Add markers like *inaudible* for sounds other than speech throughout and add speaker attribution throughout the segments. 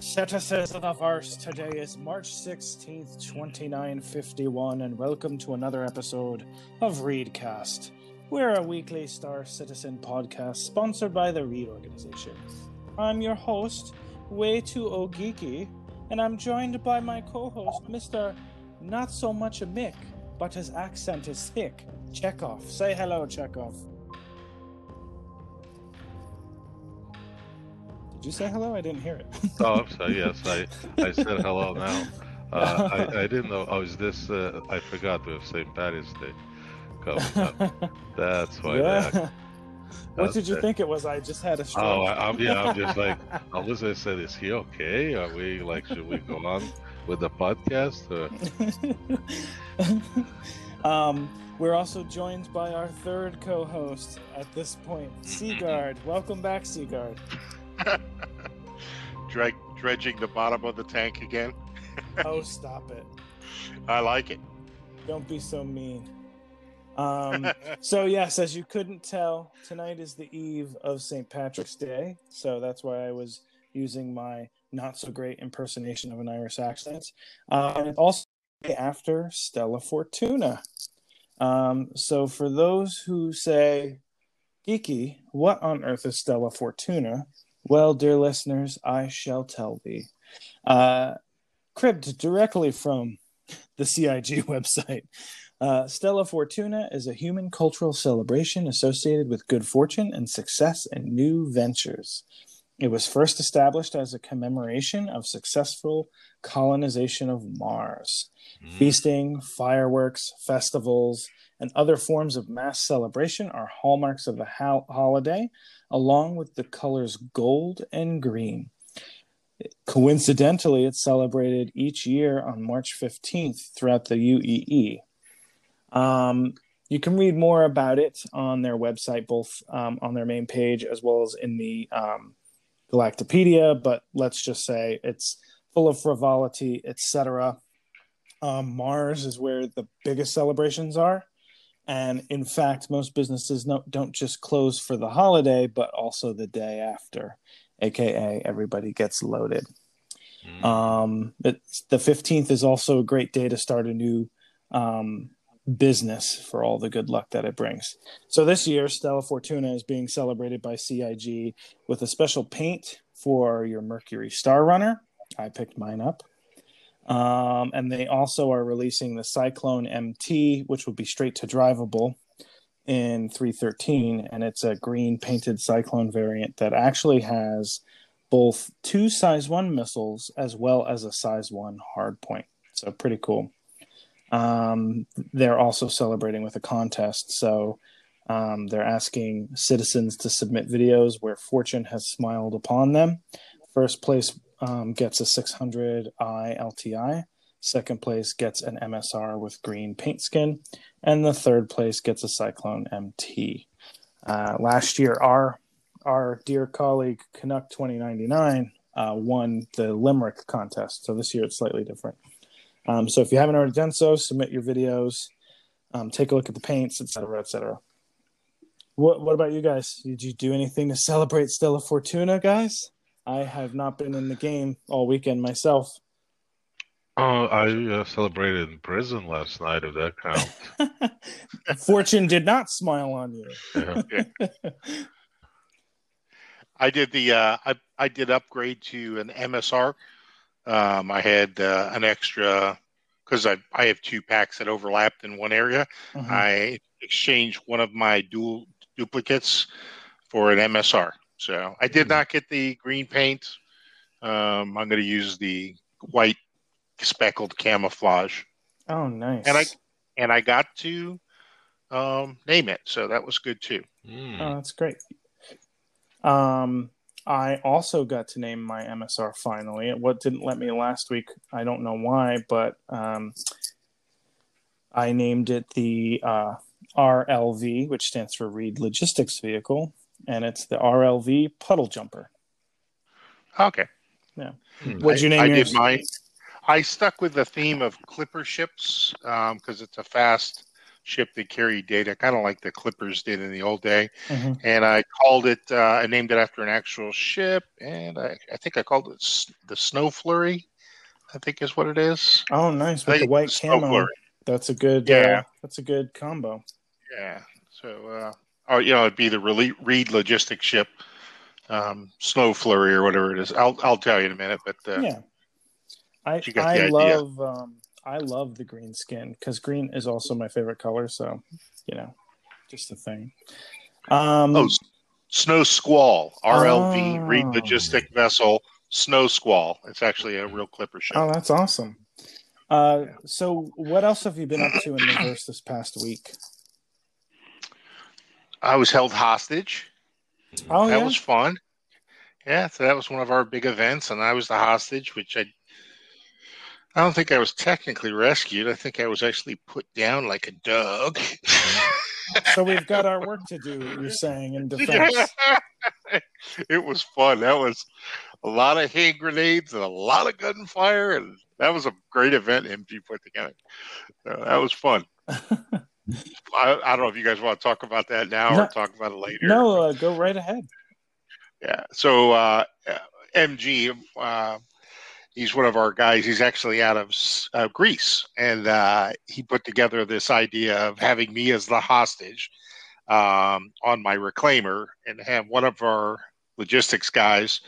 Speaker 1: Citizens of the Verse, today is March 16th, 2951, and welcome to another episode of REEDcast. We're a weekly Star Citizen podcast sponsored by the REED Organization. I'm your host, Way Too Geeky, and I'm joined by my co host, Mr. Not So Much a Mick, but his accent is thick, Chekov. Say hello, Chekov. You say hello? I didn't hear it. *laughs*
Speaker 2: Oh, I'm sorry. Yes, I, I said hello now. Uh, I, I didn't know. Oh, is this? Uh, I forgot we have St. Patty's Day coming up. *laughs* That's why.
Speaker 1: Yeah.
Speaker 2: that-
Speaker 1: What did you think it was? I just had a
Speaker 2: Oh,
Speaker 1: stroke.
Speaker 2: I, I'm yeah. I'm just like *laughs* Alyssa said. Is he okay? Are we like? Should we go on with the podcast? Or...
Speaker 1: um, we're also joined by our third co-host at this point, Sigard. Welcome back, Sigard. *laughs*
Speaker 3: Dreg- dredging the bottom of the tank again. *laughs*
Speaker 1: Oh, stop it!
Speaker 3: I like it.
Speaker 1: Don't be so mean. Um, *laughs* so yes, as you couldn't tell, tonight is the eve of St. Patrick's Day, so that's why I was using my not so great impersonation of an Irish accent. Uh, and also after Stella Fortuna. Um, so for those who say, "Geeky, what on earth is Stella Fortuna?" Well, dear listeners, I shall tell thee. Uh, cribbed directly from the CIG *laughs* website. Uh, Stella Fortuna is a human cultural celebration associated with good fortune and success in new ventures. It was first established as a commemoration of successful colonization of Mars. Feasting, fireworks, festivals, and other forms of mass celebration are hallmarks of the ho- holiday, along with the colors gold and green. Coincidentally, it's celebrated each year on March 15th throughout the UEE. Um, you can read more about it on their website, both um, on their main page as well as in the um, Galactapedia. But let's just say it's full of frivolity, etc. Um, Mars is where the biggest celebrations are, and in fact, most businesses no, don't just close for the holiday, but also the day after, aka everybody gets loaded.
Speaker 2: Mm.
Speaker 1: Um, but the 15th is also a great day to start a new um, business for all the good luck that it brings. So this year, Stella Fortuna is being celebrated by CIG with a special paint for your Mercury Star Runner. I picked mine up. Um, and they also are releasing the Cyclone MT, which will be straight to drivable in 313. And it's a green painted Cyclone variant that actually has both two size one missiles as well as a size one hard point. So pretty cool. Um, they're also celebrating with a contest. So um, they're asking citizens to submit videos where fortune has smiled upon them. First place um, gets a 600 i LTI. Second place gets an MSR with green paint skin, and the third place gets a Cyclone MT. Uh, last year, our our dear colleague Canuck 2099 uh, won the Limerick contest. So this year it's slightly different. Um, so if you haven't already done so, submit your videos, um, take a look at the paints, etc., etc. What What about you guys? Did you do anything to celebrate Stella Fortuna, guys? I have not been in the game all weekend myself.
Speaker 2: Oh, I uh, celebrated in prison last night. If that counts. *laughs*
Speaker 1: Fortune did not smile on you.
Speaker 2: Yeah.
Speaker 3: I did the uh, I I did upgrade to an MSR. Um, I had uh, an extra because I I have two packs that overlapped in one area.
Speaker 1: Mhm.
Speaker 3: I exchanged one of my dual duplicates for an MSR. So I did
Speaker 2: Hmm.
Speaker 3: not get the green paint. Um, I'm going to use the white speckled camouflage,
Speaker 1: Oh, nice.
Speaker 3: and I and I got to um, name it, so that was good too.
Speaker 2: Mm.
Speaker 1: Oh, that's great. Um, I also got to name my MSR finally. What didn't let me last week, I don't know why, but um, I named it the uh, RLV, which stands for Reed Logistics Vehicle, and it's the RLV Puddle Jumper.
Speaker 3: Okay.
Speaker 2: Hmm.
Speaker 1: What'd you name
Speaker 3: I, I did mine. I stuck with the theme of clipper ships because it's a fast ship that carried data, kind of like the Clippers did in the old day.
Speaker 1: hmm
Speaker 3: And I called it, uh, I named it after an actual ship, and I, I think I called it S- the Snow Flurry. I think is what it is.
Speaker 1: Oh, nice with the white
Speaker 3: Snow
Speaker 1: camo.
Speaker 3: Flurry.
Speaker 1: That's a good.
Speaker 3: Yeah.
Speaker 1: Uh, that's a good combo.
Speaker 3: Yeah. So, uh, or you know, it'd be the Reed Logistics ship, um, Snow Flurry or whatever it is. I'll I'll tell you in a minute. But uh,
Speaker 1: yeah. I
Speaker 3: you got the
Speaker 1: I love um I love the green skin because green is also my favorite color. So you know, just a thing. Um,
Speaker 3: oh, Snow Squall, RLV Reed
Speaker 1: Oh.
Speaker 3: Logistic Vessel, Snow Squall. It's actually a real Clipper ship.
Speaker 1: oh, that's awesome. Uh, so what else have you been up to in the verse this past week?
Speaker 3: I was held hostage.
Speaker 1: Oh
Speaker 3: that
Speaker 1: yeah,
Speaker 3: was fun. Yeah, so that was one of our big events, and I was the hostage, which I I don't think I was technically rescued. I think I was actually put down like a dog. *laughs*
Speaker 1: so we've got our work to do. You're saying in defense. *laughs*
Speaker 3: it was fun. That was a lot of hand grenades and a lot of gunfire, and that was a great event MG put together. So that was fun. *laughs* I, I don't know if you guys want to talk about that now
Speaker 1: No.
Speaker 3: or talk about it later.
Speaker 1: no, uh, go right ahead.
Speaker 3: Yeah. So uh, MG, uh, he's one of our guys. He's actually out of uh, Greece, and uh, he put together this idea of having me as the hostage um, on my reclaimer, and have one of our logistics guys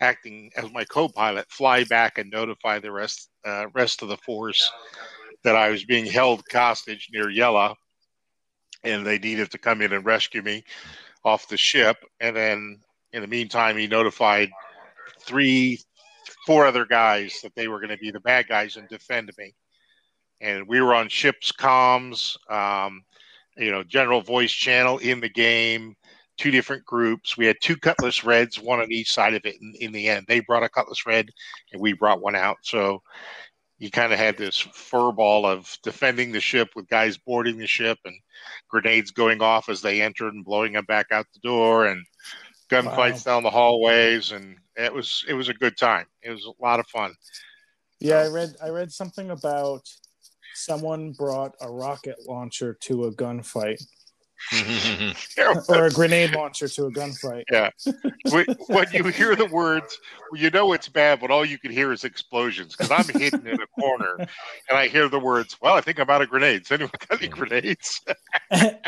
Speaker 3: acting as my co-pilot fly back and notify the rest uh, rest of the force that I was being held hostage near Yela, and they needed to come in and rescue me off the ship, and then in the meantime, he notified three, four other guys that they were going to be the bad guys and defend me. And we were on ship's comms, um, you know, general voice channel in the game, two different groups. We had two Cutlass Reds, one on each side of it. In, in the end, they brought a Cutlass Red, and we brought one out. So you kind of had this furball of defending the ship with guys boarding the ship and grenades going off as they entered and blowing them back out the door and gunfights down the hallways and it was it was a good time. It was a lot of fun.
Speaker 1: Yeah, I read I read something about someone brought a rocket launcher to a gunfight *laughs* or a grenade launcher to a gunfight. Yeah.
Speaker 3: When, *laughs* when you hear the words you know it's bad but all you can hear is explosions because i'm hidden in a corner *laughs* and i hear the words well i think i'm out of grenades anyone got any grenades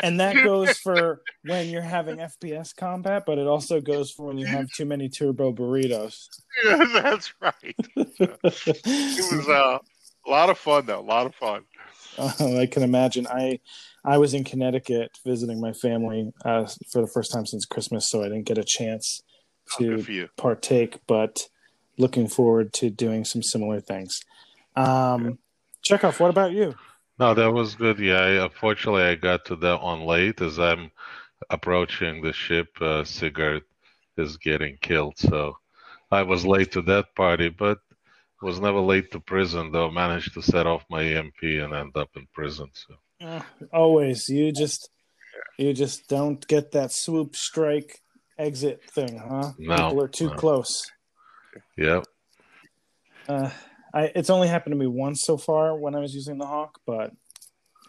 Speaker 1: and that goes for when you're having FPS combat, but it also goes for when you have too many turbo burritos.
Speaker 3: yeah, that's right it was uh, a lot of fun though a lot of fun
Speaker 1: Oh, I can imagine. I I was in Connecticut visiting my family uh, for the first time since Christmas, so I didn't get a chance
Speaker 3: Oh,
Speaker 1: to
Speaker 3: for
Speaker 1: partake. But looking forward to doing some similar things. Um, Chekov, what about you?
Speaker 2: No, that was good. Yeah, I, unfortunately, I got to that one late as I'm approaching the ship. Uh, Sigard is getting killed, so I was late to that party, but was never late to prison. Though managed to set off my EMP and end up in prison. So
Speaker 1: Uh, always, you just you just don't get that swoop strike exit thing, huh?
Speaker 2: No,
Speaker 1: People are too
Speaker 2: no.
Speaker 1: close.
Speaker 2: yeah,
Speaker 1: Uh, I it's only happened to me once so far when I was using the hawk, but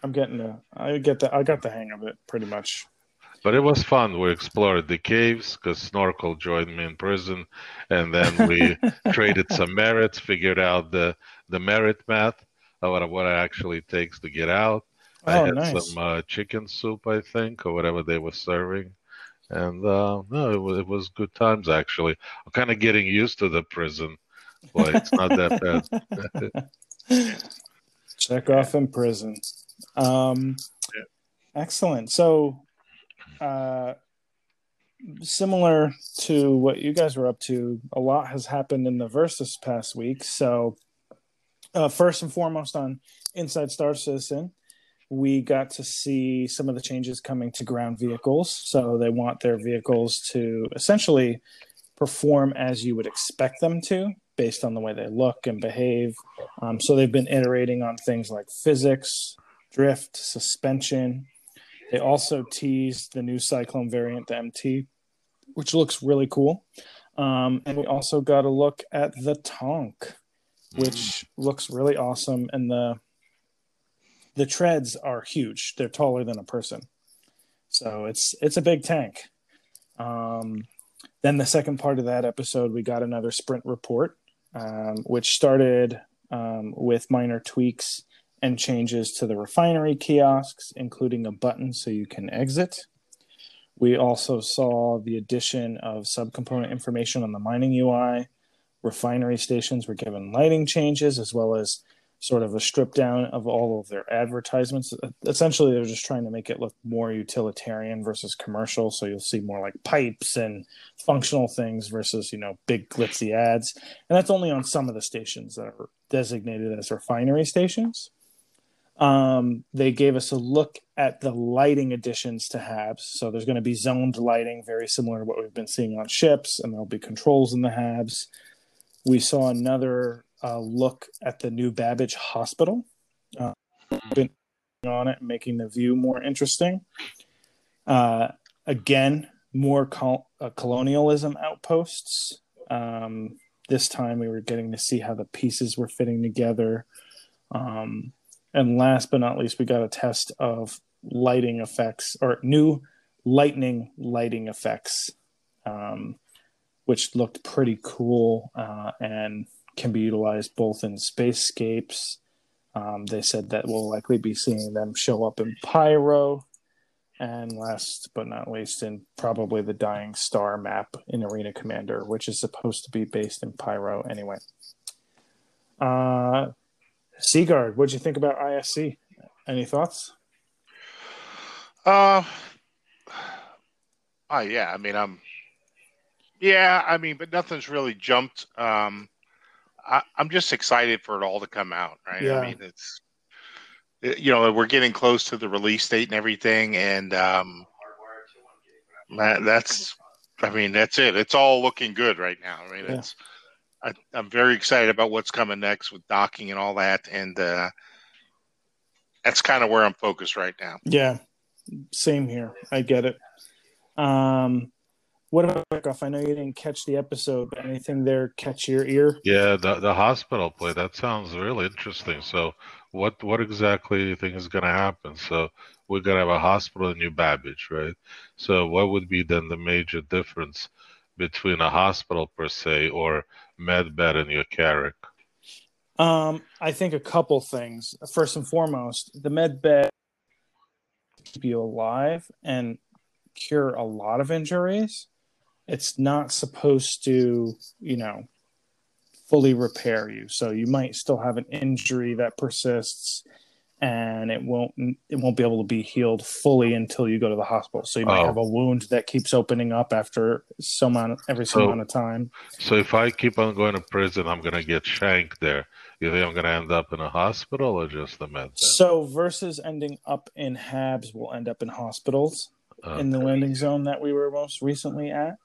Speaker 1: I'm getting the I get the I got the hang of it pretty much.
Speaker 2: But it was fun. We explored the caves because Snorkel joined me in prison, and then we *laughs* traded some merits, figured out the the merit math of what, it actually takes to get out. I
Speaker 1: Oh,
Speaker 2: had
Speaker 1: nice.
Speaker 2: some uh, chicken soup, I think, or whatever they were serving, and uh, no, it was it was good times actually. I'm kind of getting used to the prison, but it's not that bad. *laughs*
Speaker 1: Check off in prison. Um, Excellent. So, uh, similar to what you guys were up to, a lot has happened in the verse this past week. So, uh, first and foremost, on Inside Star Citizen, we got to see some of the changes coming to ground vehicles. So, they want their vehicles to essentially perform as you would expect them to based on the way they look and behave. Um, so they've been iterating on things like physics, drift, suspension. They also teased the new Cyclone variant, the MT, which looks really cool. Um, and we also got a look at the Tonk, which looks really awesome. And the the treads are huge. They're taller than a person, so it's it's a big tank. Um, then the second part of that episode, we got another sprint report, um, which started um, with minor tweaks and changes to the refinery kiosks, including a button so you can exit. We also saw the addition of subcomponent information on the mining UI. Refinery stations were given lighting changes as well as sort of a strip down of all of their advertisements. Essentially, they're just trying to make it look more utilitarian versus commercial. So you'll see more like pipes and functional things versus, you know, big glitzy ads. And that's only on some of the stations that are designated as refinery stations. Um, they gave us a look at the lighting additions to HABs. So there's going to be zoned lighting, very similar to what we've been seeing on ships, and there'll be controls in the HABs. We saw another uh, look at the new Babbage Hospital, uh, been on it, making the view more interesting. Uh, again, more col- uh, colonialism outposts. Um, this time we were getting to see how the pieces were fitting together. Um, and last but not least, we got a test of lighting effects or new lightning lighting effects, um, which looked pretty cool uh, and can be utilized both in spacescapes. Um, they said that we'll likely be seeing them show up in Pyro, and last but not least, in probably the Dying Star map in Arena Commander, which is supposed to be based in Pyro anyway. Uh, Sigard, what'd you think about ISC? Any thoughts?
Speaker 3: Uh, oh yeah. I mean, I'm. Yeah, I mean, but nothing's really jumped. Um, I, am just excited for it all to come out, right? Yeah. I mean, it's you know we're getting close to the release date and everything, and um, that, that's I mean that's it. It's all looking good right now. I mean, yeah. it's I, am very excited about what's coming next with docking and all that, and uh, that's kind of where I'm focused right now.
Speaker 1: Yeah, same here. I get it. Um, what about Off? I know you didn't catch the episode, but anything there catch your ear?
Speaker 2: Yeah, the the hospital play that sounds really interesting. So, what what exactly do you think is going to happen? So, we're going to have a hospital in New Babbage, right? So, what would be then the major difference between a hospital per se or med bed your Carrack?
Speaker 1: Um, I think a couple things. First and foremost, the med bed keep you alive and cure a lot of injuries it's not supposed to, you know, fully repair you. So you might still have an injury that persists and it won't it won't be able to be healed fully until you go to the hospital. So you might oh. have a wound that keeps opening up after some amount every so, amount of time.
Speaker 2: So if I keep on going to prison, I'm gonna get shanked there. You think I'm gonna end up in a hospital or just the med?
Speaker 1: So versus ending up in HABs, we'll end up in hospitals okay. in the landing zone that we were most recently at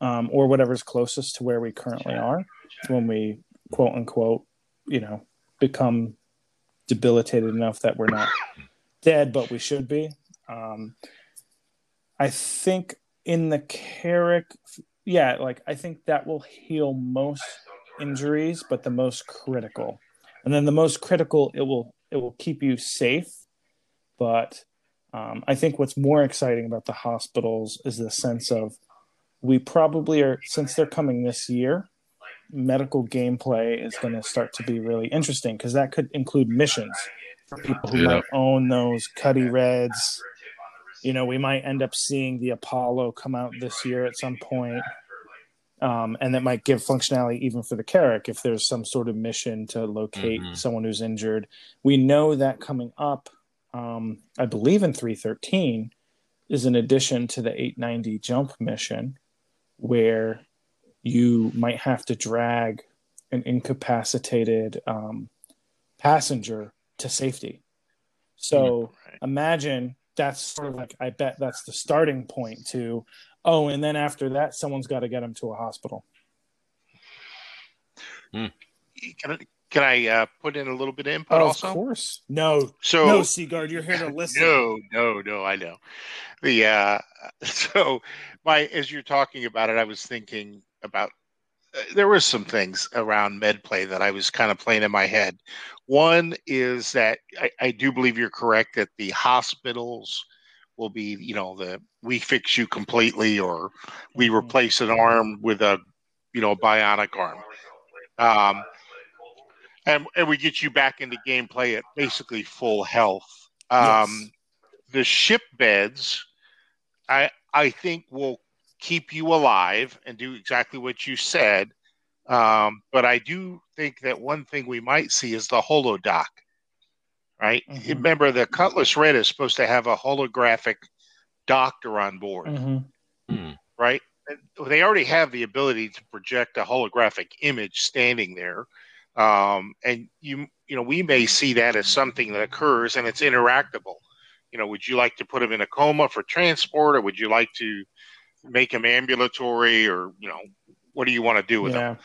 Speaker 1: um, or whatever's closest to where we currently are when we quote unquote, you know, become debilitated enough that we're not dead, but we should be. Um, I think in the Carrack, yeah, like I think that will heal most injuries, but the most critical. And then the most critical, it will it will keep you safe. But um, I think what's more exciting about the hospitals is the sense of we probably are since they're coming this year medical gameplay is going to start to be really interesting because that could include missions for people who yeah. might own those Cutty Reds you know we might end up seeing the apollo come out this year at some point um, and that might give functionality even for the Carrack if there's some sort of mission to locate mm-hmm. someone who's injured. We know that coming up, um, I believe in 313, is an addition to the 890 jump mission where you might have to drag an incapacitated um, passenger to safety. So right. imagine that's sort of like I bet that's the starting point to oh, and then after that, someone's got to get him to a hospital.
Speaker 3: Hmm. Can I, can I uh, put in a little bit of input? Oh, also?
Speaker 1: Of course. No. So no, Sigard, you're here to *laughs* listen.
Speaker 3: No, no, no. I know. The uh, *laughs* so my as you're talking about it, I was thinking about there were some things around med play that I was kind of playing in my head. One is that I, I do believe you're correct that the hospitals will be, you know, the we fix you completely or we
Speaker 1: Mhm.
Speaker 3: replace an arm with a, you know, bionic arm. Um, and, and we get you back into gameplay at basically full health. Um,
Speaker 1: Yes.
Speaker 3: The ship beds, I I think will keep you alive and do exactly what you said. Um, but I do think that one thing we might see is the holodoc. Right?
Speaker 1: Mhm.
Speaker 3: Remember, the Cutlass Red is supposed to have a holographic doctor on board
Speaker 1: Mhm.
Speaker 2: Hmm.
Speaker 3: right? They already have the ability to project a holographic image standing there, um, and you you know we may see that as something that occurs and it's interactable. You know, would you like to put him in a coma for transport, or would you like to make him ambulatory, or you know, what do you want to do with him?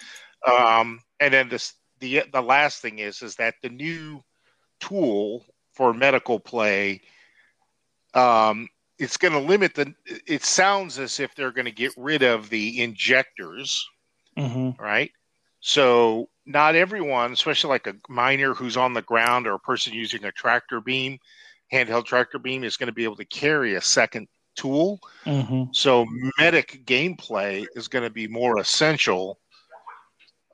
Speaker 1: Yeah.
Speaker 3: Um, and then this the the last thing is is that the new tool for medical play um, it's going to limit the it sounds as if they're going to get rid of the injectors
Speaker 1: hmm
Speaker 3: right so not everyone especially like a miner who's on the ground or a person using a tractor beam handheld tractor beam is going to be able to carry a second tool
Speaker 1: hmm
Speaker 3: so medic gameplay is going to be more essential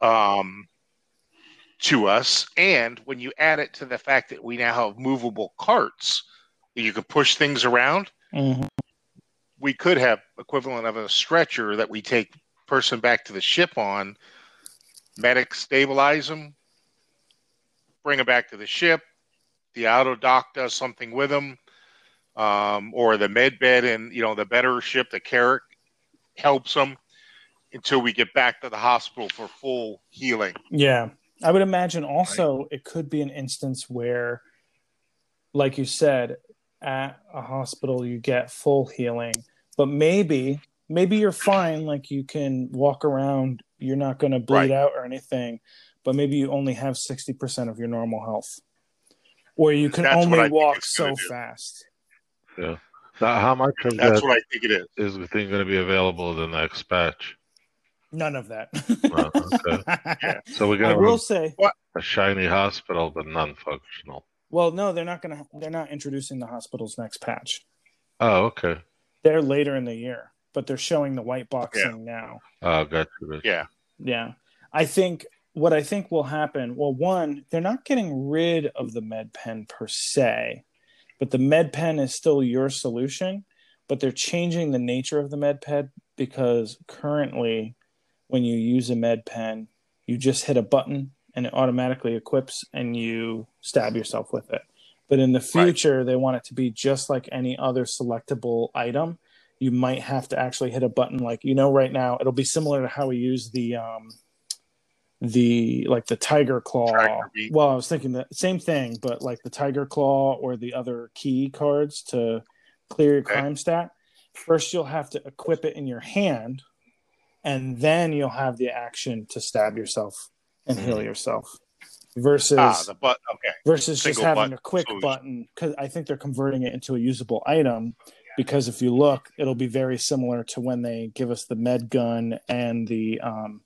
Speaker 3: um, to us. And when you add it to the fact that we now have movable carts you can push things around,
Speaker 1: hmm
Speaker 3: we could have equivalent of a stretcher that we take person back to the ship on, medic stabilize them, bring them back to the ship. The auto dock does something with them, um, or the med bed and you know the better ship, the Carrack helps them until we get back to the hospital for full healing.
Speaker 1: Yeah. I would imagine also it could be an instance where, like you said, at a hospital you get full healing, but maybe maybe you're fine, like you can walk around, you're not going to bleed
Speaker 3: Right.
Speaker 1: out or anything, but maybe you only have sixty percent of your normal health, or you can
Speaker 3: That's
Speaker 1: only walk so
Speaker 3: do.
Speaker 1: fast.
Speaker 2: Now, how much of
Speaker 3: That's
Speaker 2: that
Speaker 3: what I think it is.
Speaker 2: is the thing going to be available in the next patch?
Speaker 1: None of that.
Speaker 2: Okay. *laughs* So we're
Speaker 1: I
Speaker 2: going to
Speaker 1: will
Speaker 2: have
Speaker 1: say,
Speaker 2: a shiny hospital, but non-functional.
Speaker 1: well, no, they're not going to. They're not introducing the hospital's next patch.
Speaker 2: Oh, okay.
Speaker 1: They're later in the year, but they're showing the white boxing now.
Speaker 2: Oh, got you. got you.
Speaker 3: Yeah.
Speaker 1: Yeah. I think what I think will happen, well, one, they're not getting rid of the med pen per se, but the med pen is still your solution, but they're changing the nature of the med pen because currently when you use a med pen, you just hit a button and it automatically equips and you stab yourself with it. But in the future, they want it to be just like any other selectable item. You might have to actually hit a button like you know right now. It'll be similar to how we use the um the like the tiger claw. Well, I was thinking the same thing, but like the tiger claw or the other key cards to clear your
Speaker 3: Okay.
Speaker 1: crime stat. First, you'll have to equip it in your hand, and then you'll have the action to stab yourself and heal yourself. Versus
Speaker 3: Ah, the butt. Okay.
Speaker 1: versus just having a quick
Speaker 3: solution.
Speaker 1: button because I think they're converting it into a usable item. Because if you look, it'll be very similar to when they give us the med gun and the um,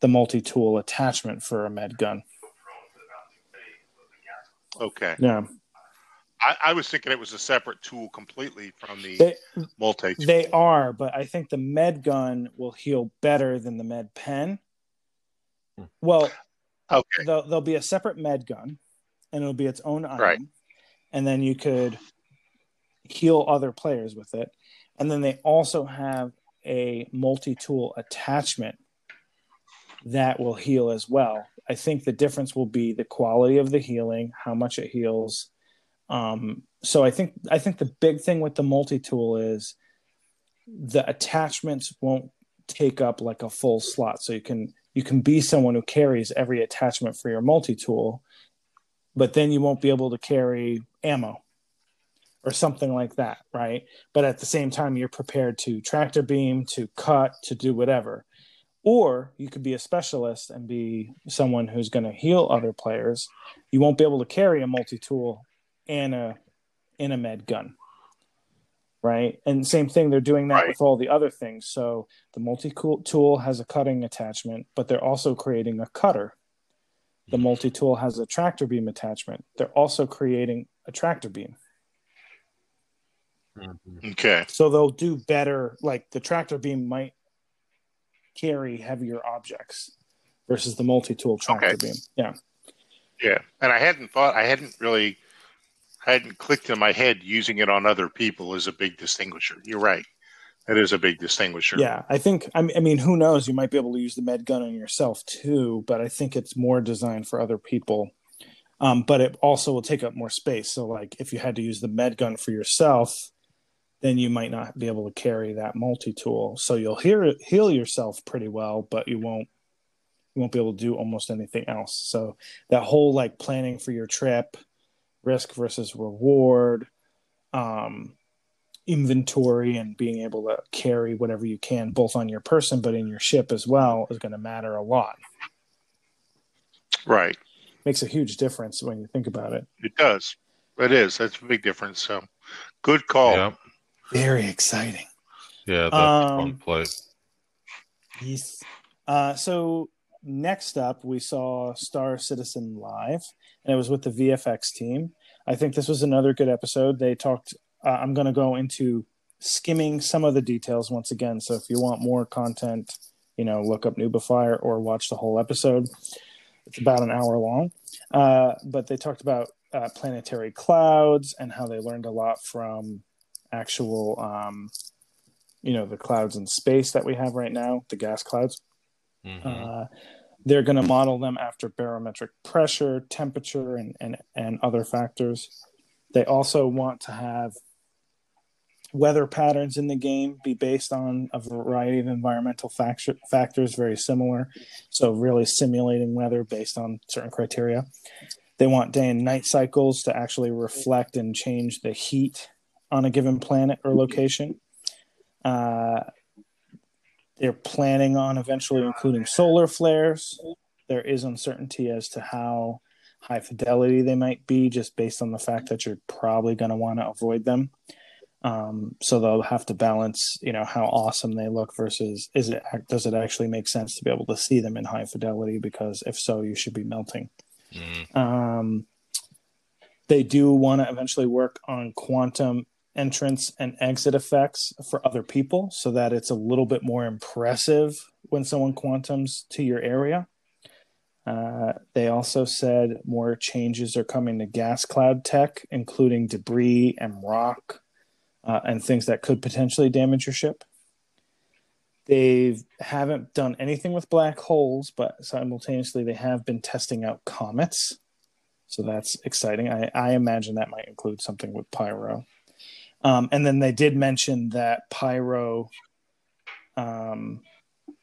Speaker 1: the multi tool attachment for a med gun.
Speaker 3: Okay.
Speaker 1: Yeah,
Speaker 3: I, I was thinking it was a separate tool completely from the
Speaker 1: they
Speaker 3: multi.
Speaker 1: they are, but I think the med gun will heal better than the med pen. Well,
Speaker 3: Okay.
Speaker 1: there'll, there'll be a separate med gun and it'll be its own item
Speaker 3: Right.
Speaker 1: and then you could heal other players with it and then they also have a multi-tool attachment that will heal as well. I think the difference will be the quality of the healing how much it heals. Um, so i think i think the big thing with the multi-tool is the attachments won't take up like a full slot. So you can you can be someone who carries every attachment for your multi-tool but then you won't be able to carry ammo or something like that right? But at the same time you're prepared to tractor beam to cut to do whatever or you could be a specialist and be someone who's going to heal other players you won't be able to carry a multi-tool and a in a med gun right? And same thing, they're doing that
Speaker 3: Right.
Speaker 1: with all the other things. So the multi tool has a cutting attachment, but they're also creating a cutter. The multi tool has a tractor beam attachment. They're also creating a tractor beam.
Speaker 2: Mhm.
Speaker 3: Okay.
Speaker 1: So they'll do better. Like the tractor beam might carry heavier objects versus the multi tool tractor
Speaker 3: Okay.
Speaker 1: beam. Yeah.
Speaker 3: Yeah. And I hadn't thought, I hadn't really, hadn't clicked in my head using it on other people is a big distinguisher. You're right. That is a big distinguisher.
Speaker 1: Yeah, I think. I mean, I mean, who knows? You might be able to use the med gun on yourself too, but I think it's more designed for other people. Um, but it also will take up more space. So, like, if you had to use the med gun for yourself, then you might not be able to carry that multi tool. So you'll hear heal yourself pretty well, but you won't you won't be able to do almost anything else. So that whole like planning for your trip, risk versus reward, um, inventory and being able to carry whatever you can both on your person but in your ship as well is going to matter a lot
Speaker 3: Right.
Speaker 1: makes a huge difference when you think about it
Speaker 3: It does. It is. That's a big difference. So good call.
Speaker 2: Yeah,
Speaker 1: very exciting.
Speaker 2: Yeah, that's
Speaker 1: Um,
Speaker 2: fun play.
Speaker 1: yes. Uh, so next up we saw star citizen live and it was with the vfx team. I think this was another good episode. They talked uh, i'm going to go into skimming some of the details once again. So if you want more content you know look up nubifier or watch the whole episode. It's about an hour long. Uh, but they talked about uh, planetary clouds and how they learned a lot from actual um, you know the clouds in space that we have right now the gas clouds
Speaker 2: Mhm.
Speaker 1: uh, they're going to model them after barometric pressure, temperature, and, and, and other factors. They also want to have weather patterns in the game be based on a variety of environmental factor, factors very similar. So, really simulating weather based on certain criteria. They want day and night cycles to actually reflect and change the heat on a given planet or location. Uh, they're planning on eventually including solar flares. There is uncertainty as to how high fidelity they might be, just based on the fact that you're probably going to want to avoid them. Um, so they'll have to balance, you know, how awesome they look versus is it does it actually make sense to be able to see them in high fidelity? Because if so, you should be melting.
Speaker 2: Mhm.
Speaker 1: Um, they do want to eventually work on quantum entrance and exit effects for other people so that it's a little bit more impressive when someone quantums to your area. Uh, they also said more changes are coming to gas cloud tech, including debris and rock uh, and things that could potentially damage your ship. They haven't done anything with black holes, but simultaneously they have been testing out comets. So that's exciting. I, I imagine that might include something with Pyro. Um, and then they did mention that Pyro um,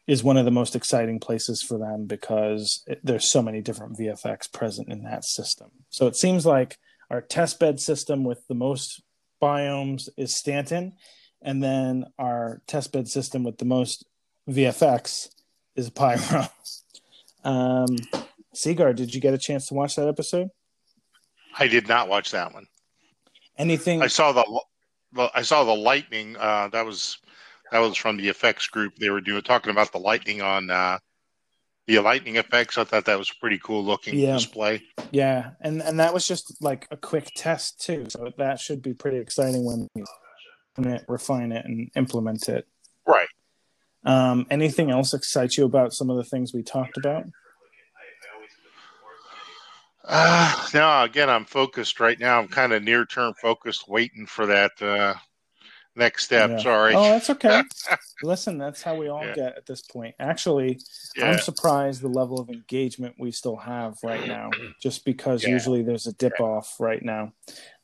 Speaker 1: is one of the most exciting places for them because it, there's so many different VFX present in that system. So it seems like our test bed system with the most biomes is Stanton, and then our test bed system with the most VFX is Pyro. *laughs* um, Sigard, did you get a chance to watch that episode?
Speaker 3: I did not watch that one.
Speaker 1: Anything?
Speaker 3: I saw the well, I saw the lightning. Uh, that was that was from the effects group. They were doing talking about the lightning on uh, the lightning effects. I thought that was a pretty cool looking
Speaker 1: Yeah.
Speaker 3: display.
Speaker 1: Yeah, and and that was just like a quick test too. So that should be pretty exciting when we refine it, refine it and implement it.
Speaker 3: Right.
Speaker 1: Um, anything else excite you about some of the things we talked about?
Speaker 3: Uh, no, again, I'm focused right now. I'm kind of near term focused, waiting for that uh, next step.
Speaker 1: Yeah.
Speaker 3: Sorry.
Speaker 1: Oh, that's okay. *laughs* Listen, that's how we all
Speaker 3: Yeah.
Speaker 1: get at this point. Actually,
Speaker 3: yeah.
Speaker 1: I'm surprised the level of engagement we still have right now, just because
Speaker 3: Yeah.
Speaker 1: usually there's a dip off right now.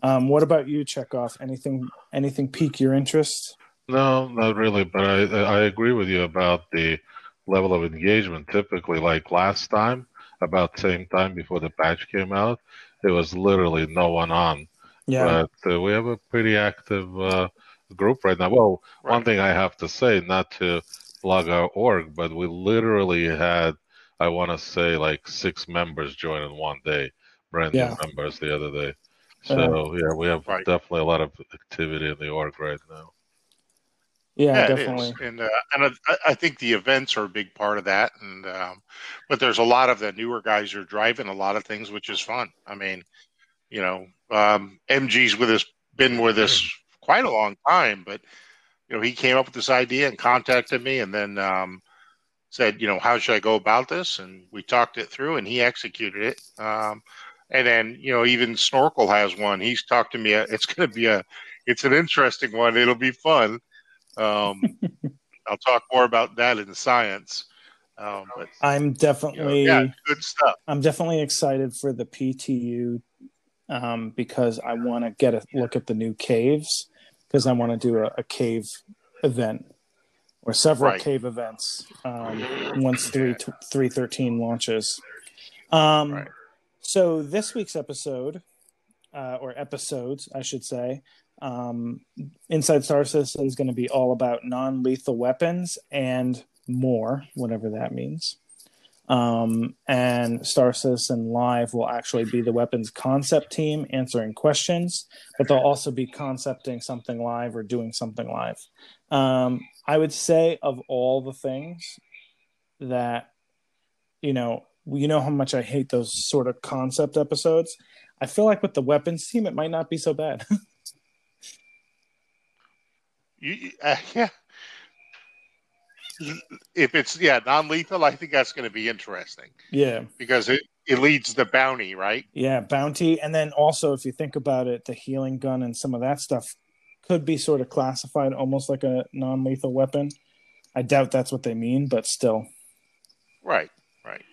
Speaker 1: Um, what about you, Chekov? Anything anything pique your interest?
Speaker 2: No, not really, but I I agree with you about the level of engagement. Typically, like last time, about same time before the patch came out, it was literally no one on.
Speaker 1: Yeah,
Speaker 2: But uh, we have a pretty active uh, group right now. Well, one thing I have to say, not to plug our org, but we literally had, I want to say, like six members join in one day, brand
Speaker 1: Yeah.
Speaker 2: new members the other day. So yeah, we have
Speaker 3: Right.
Speaker 2: definitely a lot of activity in the org right now.
Speaker 1: Yeah,
Speaker 3: it
Speaker 1: definitely.
Speaker 3: And uh, and I, I think the events are a big part of that. And um, but there's a lot of the newer guys who are driving a lot of things, which is fun. I mean, you know, um, MG's with us, been with us quite a long time, but you know, he came up with this idea and contacted me, and then um, said, you know, how should I go about this? And we talked it through, and he executed it. Um, and then you know, even Snorkel has one. He's talked to me. It's going to be a, it's an interesting one. It'll be fun. Um, *laughs* I'll talk more about that in science. Um, but
Speaker 1: I'm
Speaker 3: you know,
Speaker 1: definitely
Speaker 3: yeah, good stuff.
Speaker 1: I'm definitely excited for the PTU um, because I want to get a look at the new caves because I want to do a, a cave event or several
Speaker 3: Right.
Speaker 1: cave events um, once three three thirteen launches. Um,
Speaker 3: Right.
Speaker 1: So this week's episode, uh, or episodes, I should say, um, Inside Star Citizen is going to be all about non-lethal weapons and more, whatever that means. Um, and Star Citizen Live will actually be the weapons concept team answering questions, but they'll also be concepting something live or doing something live. Um, I would say of all the things that, you know, you know how much I hate those sort of concept episodes. I feel like with the weapons team, it might not be so bad. *laughs*
Speaker 3: You, uh, *laughs* yeah. If it's yeah non-lethal, I think that's going to be interesting
Speaker 1: yeah.
Speaker 3: because it, it leads the bounty, right?
Speaker 1: Yeah, bounty, and then also if you think about it, the healing gun and some of that stuff could be sort of classified almost like a non-lethal weapon. I doubt that's what they mean, but still.
Speaker 3: Right, right.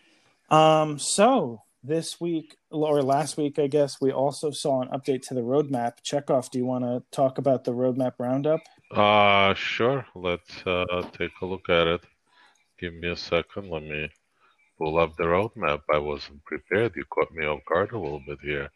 Speaker 1: Um, so this week or last week, I guess we also saw an update to the roadmap. Chekov, do you want to talk about the roadmap roundup?
Speaker 2: Uh, sure. Let's uh, take a look at it. Give me a second. Let me pull up the roadmap. I wasn't prepared. You caught me off guard a little bit here.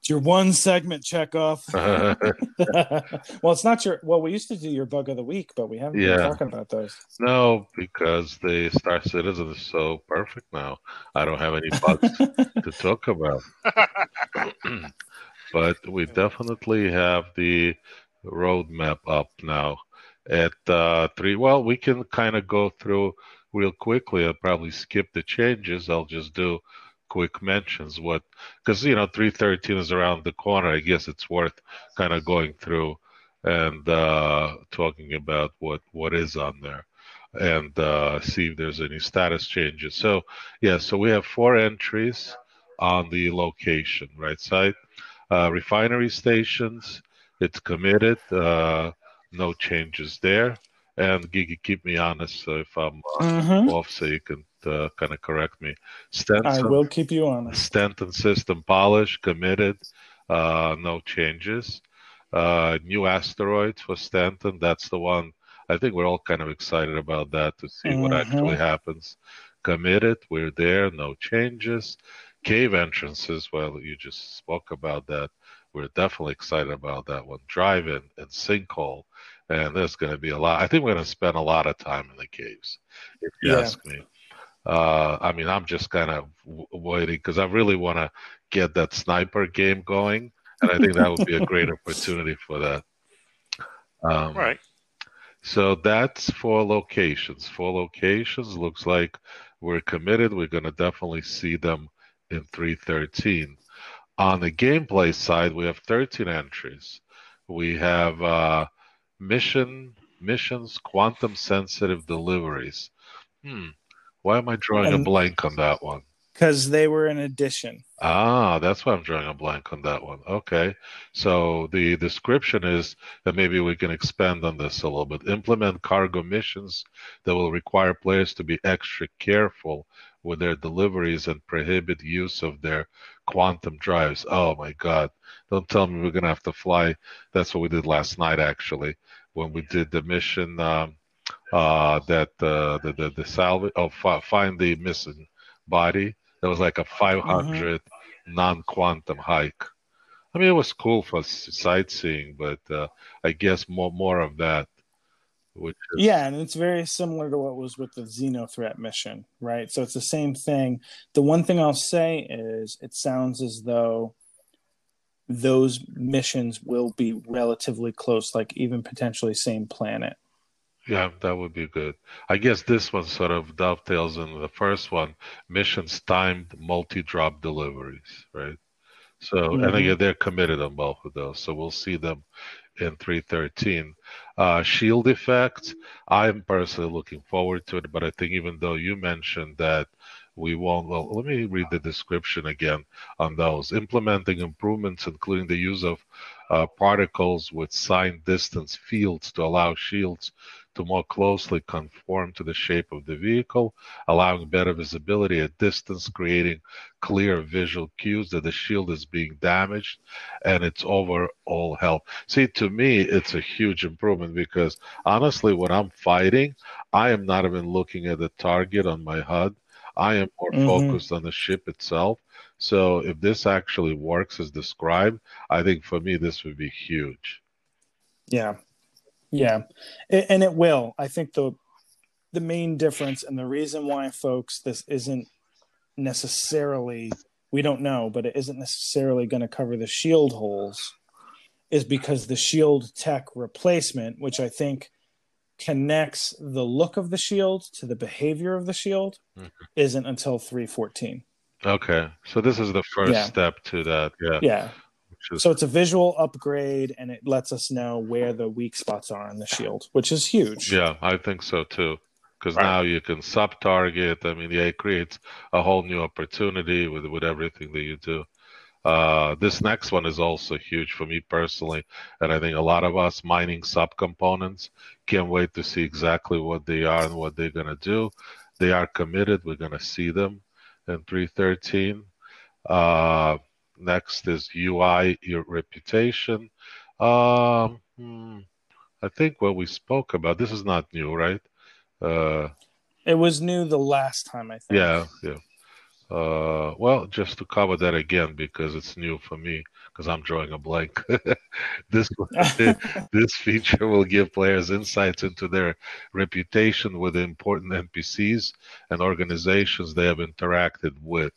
Speaker 1: It's your one segment, Chekov.
Speaker 2: yeah, *laughs* *laughs*
Speaker 1: well, it's not your. Well, we used to do your bug of the week, but we haven't
Speaker 2: Yeah.
Speaker 1: been talking about those.
Speaker 2: no, because the Star Citizen is so perfect now. I don't have any bugs *laughs* to talk about. *clears throat* but we definitely have the roadmap up now at uh, three. Well, we can kind of go through real quickly. I'll probably skip the changes. I'll just do quick mentions. What because you know three thirteen is around the corner. I guess it's worth kind of going through and uh, talking about what what is on there and uh, see if there's any status changes. So yeah, so we have four entries on the location right side. Uh, refinery stations, it's committed. Uh, no changes there. And Gigi, keep me honest so if I'm uh,
Speaker 1: Mhm.
Speaker 2: off, so you can uh, kind of correct me.
Speaker 1: I will keep you honest.
Speaker 2: Stanton system polish committed. Uh, no changes. Uh, new asteroids for Stanton. That's the one. I think we're all kind of excited about that to see what
Speaker 1: Mhm.
Speaker 2: actually happens. Committed. We're there. No changes. Cave entrances. Well, you just spoke about that. We're definitely excited about that one. Drive-in and sinkhole. And there's going to be a lot. I think we're going to spend a lot of time in the caves, if you
Speaker 1: Yeah.
Speaker 2: ask me. Uh, I mean, I'm just kind of w- waiting because I really want to get that sniper game going, and I think that would be a great *laughs* opportunity for that. Um,
Speaker 3: Right.
Speaker 2: So that's four locations. Four locations looks like we're committed. We're going to definitely see them in 313. On the gameplay side, we have 13 entries. We have uh, mission missions, quantum sensitive deliveries. Hmm. Why am I drawing a blank on that one?
Speaker 1: Because they were an addition.
Speaker 2: Ah, that's why I'm drawing a blank on that one. Okay. So the description is that maybe we can expand on this a little bit. Implement cargo missions that will require players to be extra careful with their deliveries and prohibit use of their quantum drives. Oh my God. Don't tell me we're going to have to fly. That's what we did last night, actually, when we did the mission um, uh, that uh, the, the, the salvage, oh, fi- find the missing body. That was like a 500 non-quantum hike. I mean, it was cool for sightseeing, but uh, I guess more more of that. Which is,
Speaker 1: Yeah, and it's very similar to what was with the Xenothreat mission, right? So it's the same thing. The one thing I'll say is it sounds as though those missions will be relatively close, like even potentially same planet.
Speaker 2: Yeah, that would be good. I guess this one sort of dovetails in the first one. Missions timed multi-drop deliveries, right? So, mm-hmm. and again, they're committed on both of those. So we'll see them in 313. Uh, shield effect, I'm personally looking forward to it, but I think even though you mentioned that we won't, well, let me read the description again on those. Implementing improvements, including the use of uh, particles with signed distance fields to allow shields to more closely conform to the shape of the vehicle, allowing better visibility at distance, creating clear visual cues that the shield is being damaged and its overall health. See, to me, it's a huge improvement because honestly, when I'm fighting, I am not even looking at the target on my HUD. I am more mm-hmm. focused on the ship itself. So if this actually works as described, I think for me this would be huge.
Speaker 1: Yeah, yeah, and it will. I think the the main difference and the reason why, folks, this isn't necessarily we don't know, but it isn't necessarily going to cover the shield holes, is because the shield tech replacement, which I think connects the look of the shield to the behavior of the shield, mm-hmm. isn't until 314.
Speaker 2: Okay, so this is the first yeah. step to that. Yeah.
Speaker 1: Yeah. Is... So it's a visual upgrade, and it lets us know where the weak spots are in the shield, which is huge.
Speaker 2: Yeah, I think so too. Because right. now you can sub target. I mean, yeah, it creates a whole new opportunity with with everything that you do. Uh, this next one is also huge for me personally, and I think a lot of us mining subcomponents can't wait to see exactly what they are and what they're gonna do. They are committed. We're gonna see them in 313. Uh, Next is UI, your reputation. Um, hmm, I think what we spoke about, this is not new, right? Uh,
Speaker 1: it was new the last time, I think.
Speaker 2: Yeah, yeah. Uh, well, just to cover that again because it's new for me because I'm drawing a blank. *laughs* this *laughs* this feature will give players insights into their reputation with important NPCs and organizations they have interacted with.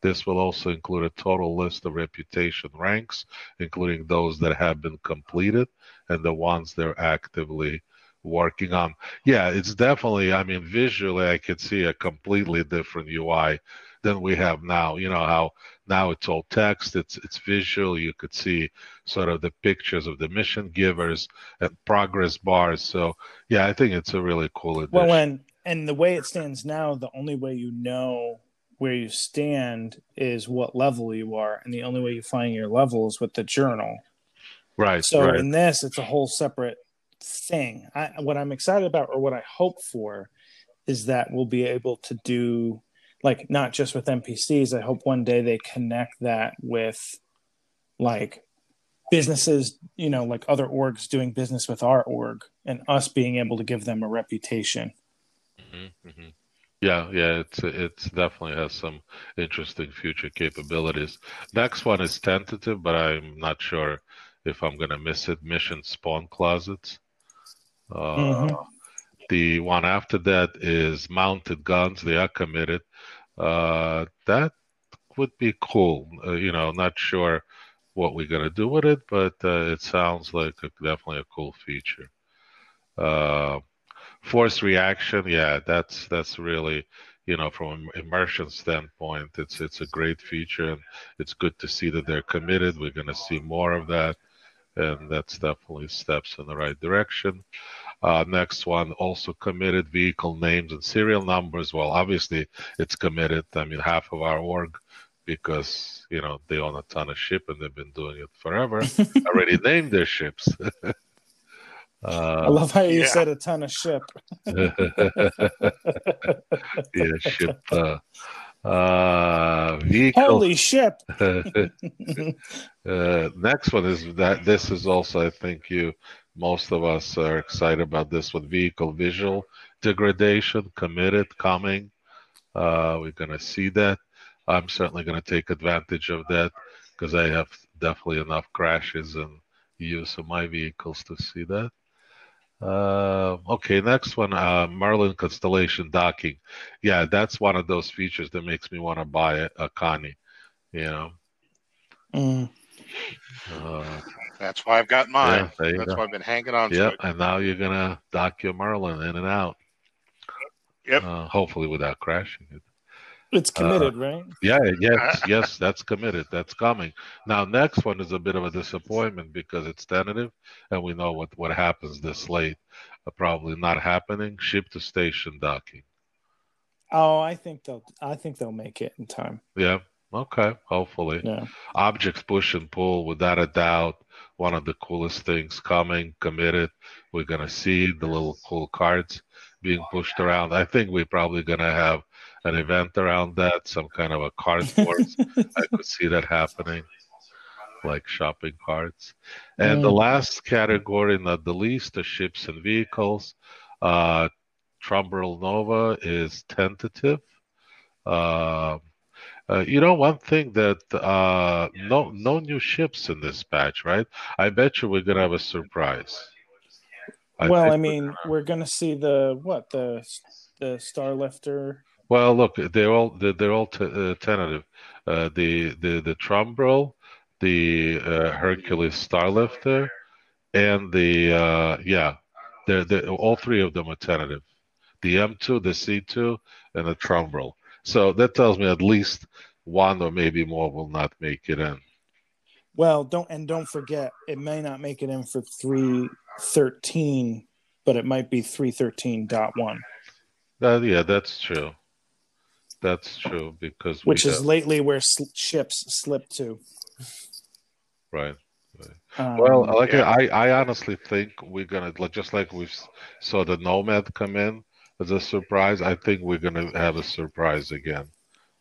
Speaker 2: This will also include a total list of reputation ranks, including those that have been completed and the ones they're actively working on. Yeah, it's definitely, I mean, visually, I could see a completely different UI than we have now. You know how now it's all text, it's it's visual. You could see sort of the pictures of the mission givers and progress bars. So yeah, I think it's a really cool addition.
Speaker 1: Well, and and the way it stands now, the only way you know where you stand is what level you are, and the only way you find your level is with the journal.
Speaker 2: Right.
Speaker 1: So
Speaker 2: right.
Speaker 1: in this, it's a whole separate thing. I, what I'm excited about, or what I hope for, is that we'll be able to do like not just with NPCs. I hope one day they connect that with like businesses, you know, like other orgs doing business with our org, and us being able to give them a reputation.
Speaker 2: Mm-hmm, mm-hmm. Yeah, yeah, it's it's definitely has some interesting future capabilities. Next one is tentative, but I'm not sure if I'm gonna miss it. Mission spawn closets. Uh, mm-hmm. The one after that is mounted guns. They are committed. Uh, that would be cool. Uh, you know, not sure what we're gonna do with it, but uh, it sounds like a, definitely a cool feature. Uh, force reaction, yeah, that's that's really you know from an immersion standpoint, it's it's a great feature, and it's good to see that they're committed. We're going to see more of that, and that's definitely steps in the right direction. Uh, next one, also committed vehicle names and serial numbers. Well, obviously it's committed. I mean, half of our org, because you know they own a ton of ship and they've been doing it forever, *laughs* already named their ships. *laughs*
Speaker 1: Uh, I love how you yeah. said a ton of ship. *laughs*
Speaker 2: yeah, ship. Uh, uh, vehicle.
Speaker 1: Holy ship! *laughs* uh,
Speaker 2: next one is that this is also, I think, you most of us are excited about this with vehicle visual degradation, committed, coming. Uh, we're gonna see that. I'm certainly gonna take advantage of that because I have definitely enough crashes and use of my vehicles to see that. Uh, okay, next one, uh, Merlin Constellation docking. Yeah, that's one of those features that makes me want to buy a, a Connie. You know.
Speaker 1: Mm.
Speaker 2: Uh,
Speaker 3: That's why I've got mine.
Speaker 2: Yeah,
Speaker 3: That's
Speaker 2: go.
Speaker 3: why I've been hanging on to
Speaker 2: yeah,
Speaker 3: it.
Speaker 2: and now you're gonna dock your Merlin in and out.
Speaker 3: Yep.
Speaker 2: Uh, hopefully without crashing it.
Speaker 1: It's committed, right?
Speaker 2: Yeah, yes, *laughs* yes, that's committed. That's coming. Now, next one is a bit of a disappointment because it's tentative, and we know what what happens this late. Uh, probably not happening. Ship to station docking.
Speaker 1: Oh, I think they'll. I think they'll make it in time.
Speaker 2: Yeah. Okay. Hopefully.
Speaker 1: Yeah.
Speaker 2: Objects push and pull, without a doubt, one of the coolest things coming. Committed. We're gonna see the little cool cards being pushed around. I think we're probably gonna have an event around that, some kind of a card *laughs* wars. I could see that happening, like shopping carts. And the
Speaker 1: Mm.
Speaker 2: last category, not the least, the ships and vehicles. Uh, Tumbril Nova is tentative. Uh, uh, you know, one thing that uh, no no new ships in this batch, right? I bet you we're gonna have a surprise. I
Speaker 1: well, I
Speaker 2: we're
Speaker 1: mean,
Speaker 2: gonna-
Speaker 1: we're gonna see the what the the Starlifter.
Speaker 2: Well, look, they're all they're, they're all t- uh, tentative. Uh, the the the Tumbril, the uh, Hercules Starlifter, and the uh, yeah, they're, they're all three of them are tentative. The M2, the C2, and the Tumbril. So that tells me at least one or maybe more will not make it in.
Speaker 1: Well, don't and don't forget, it may not make it in for three thirteen, but it might be three thirteen dot one,
Speaker 2: That, yeah, that's true. That's true because
Speaker 1: which is
Speaker 2: have-
Speaker 1: lately where sl- ships slip to.
Speaker 2: right.
Speaker 1: Um,
Speaker 2: Well, like
Speaker 3: yeah.
Speaker 2: I, I honestly think we're gonna like just like we saw the Nomad come in as a surprise. I think we're gonna have a surprise again.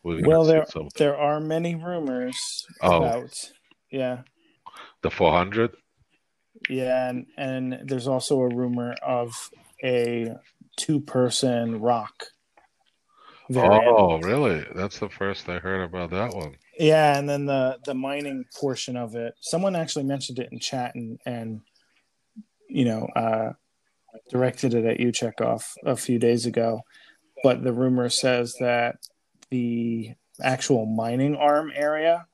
Speaker 1: Well, there there are many rumors
Speaker 2: Oh.
Speaker 1: about yeah
Speaker 2: the 400.
Speaker 1: yeah, and and there's also a rumor of a two person rock.
Speaker 2: Oh, really? That's the first I heard about that one.
Speaker 1: Yeah, and then the the mining portion of it. Someone actually mentioned it in chat and and you know uh, directed it at you, Chekov, a few days ago. But the rumor says that the actual mining arm area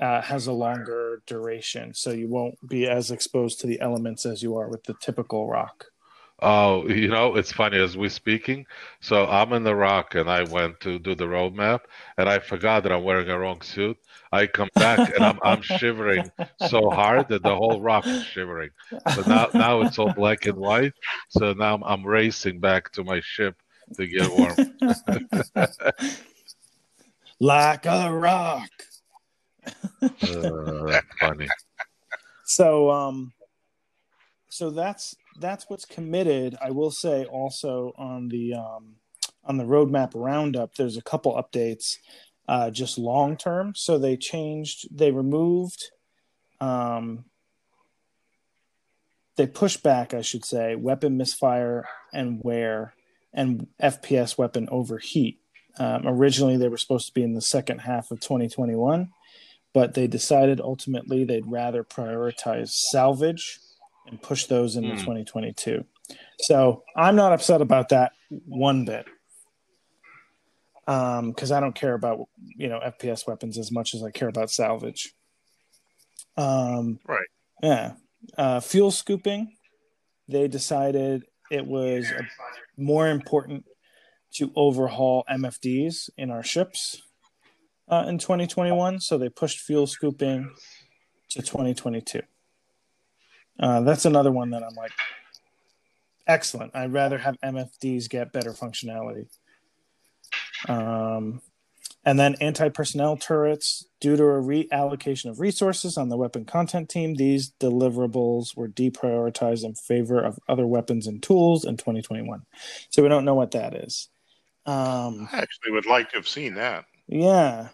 Speaker 1: uh, has a longer duration, so you won't be as exposed to the elements as you are with the typical rock.
Speaker 2: Oh, you know, it's funny as we're speaking. So I'm in the rock and I went to do the roadmap and I forgot that I'm wearing a wrong suit. I come back and I'm I'm shivering so hard that the whole rock is shivering. So now now it's all black and white. So now I'm, I'm racing back to my ship to get warm. *laughs*
Speaker 1: like a rock.
Speaker 2: Uh, funny.
Speaker 1: so um so that's that's what's committed i will say also on the um on the roadmap roundup there's a couple updates uh just long term. So they changed they removed um they pushed back i should say weapon misfire and wear and fps weapon overheat. Um, originally they were supposed to be in the second half of 2021 but they decided ultimately they'd rather prioritize salvage and push those into
Speaker 2: Hmm.
Speaker 1: 2022. So I'm not upset about that one bit. Because I don't care about you know FPS weapons as much as I care about salvage. Um,
Speaker 3: Right.
Speaker 1: Yeah. Uh, fuel scooping. They decided it was uh more important to overhaul MFDs in our ships uh, in 2021, so they pushed fuel scooping to 2022. Uh, that's another one that I'm like, excellent. I'd rather have MFDs get better functionality. Um, and then anti personnel turrets, due to a reallocation of resources on the weapon content team, these deliverables were deprioritized in favor of other weapons and tools in 2021. So we don't know what that is. Um,
Speaker 3: I actually would like to have seen that.
Speaker 1: yeah,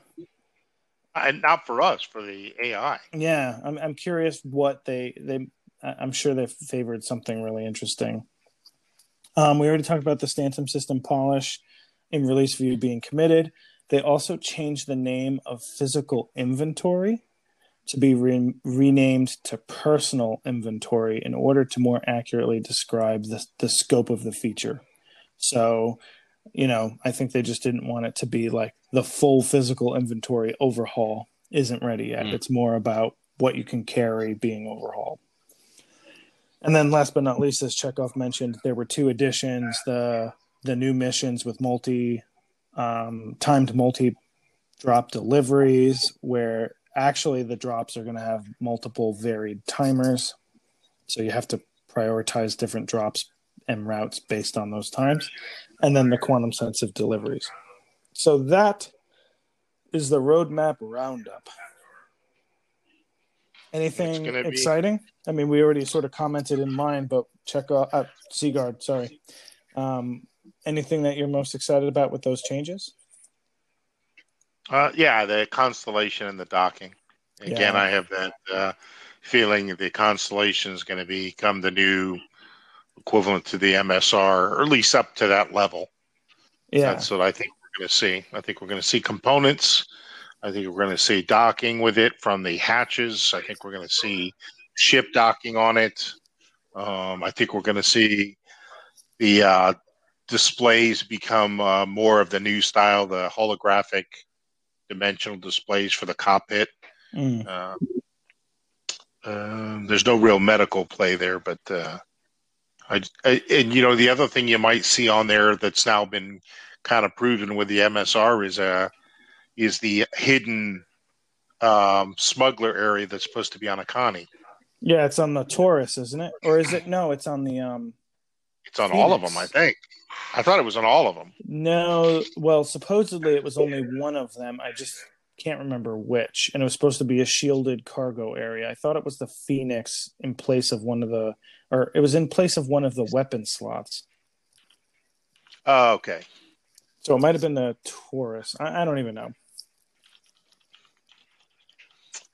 Speaker 3: And not for us, for the AI.
Speaker 1: Yeah, I'm I'm curious what they they I'm sure they favored something really interesting. Um, we already talked about the Stanton system polish in release view being committed. They also changed the name of physical inventory to be re- renamed to personal inventory in order to more accurately describe the, the scope of the feature. So, you know, I think they just didn't want it to be like the full physical inventory overhaul isn't ready yet.
Speaker 2: Mm.
Speaker 1: It's more about what you can carry being overhauled. And then last but not least, as Chekov mentioned, there were two additions: the the new missions with multi um, timed multi drop deliveries, where actually the drops are going to have multiple varied timers, so you have to prioritize different drops and routes based on those times, and then the quantum sensitive deliveries. So that is the roadmap roundup. Anything exciting? Be... I mean, we already sort of commented in mine, but check out uh, Sigard. Sorry. Um, anything that you're most excited about with those changes?
Speaker 3: Uh, yeah, the constellation and the docking. Again, yeah. I have that uh, feeling the constellation is going to become the new equivalent to the MSR, or at least up to that level. Yeah, that's what I think we're going to see. I think we're going to see components. I think we're going to see docking with it from the hatches. I think we're going to see ship docking on it. Um, I think we're going to see the uh, displays become uh, more of the new style, the holographic dimensional displays for the cockpit. Mm. Uh, uh, there's no real medical play there, but uh, I, I, and you know the other thing you might see on there that's now been kind of proven with the MSR is uh is the hidden um, smuggler area that's supposed to be on a Connie.
Speaker 1: Yeah, it's on the Taurus, isn't it? Or is it no? It's on the um.
Speaker 3: It's on Phoenix. all of them, I think. I thought it was on all of them.
Speaker 1: No, well, supposedly it was only one of them. I just can't remember which, and it was supposed to be a shielded cargo area. I thought it was the Phoenix in place of one of the, or it was in place of one of the weapon slots.
Speaker 3: Oh, okay.
Speaker 1: So it might have been the Taurus. I, I don't even know.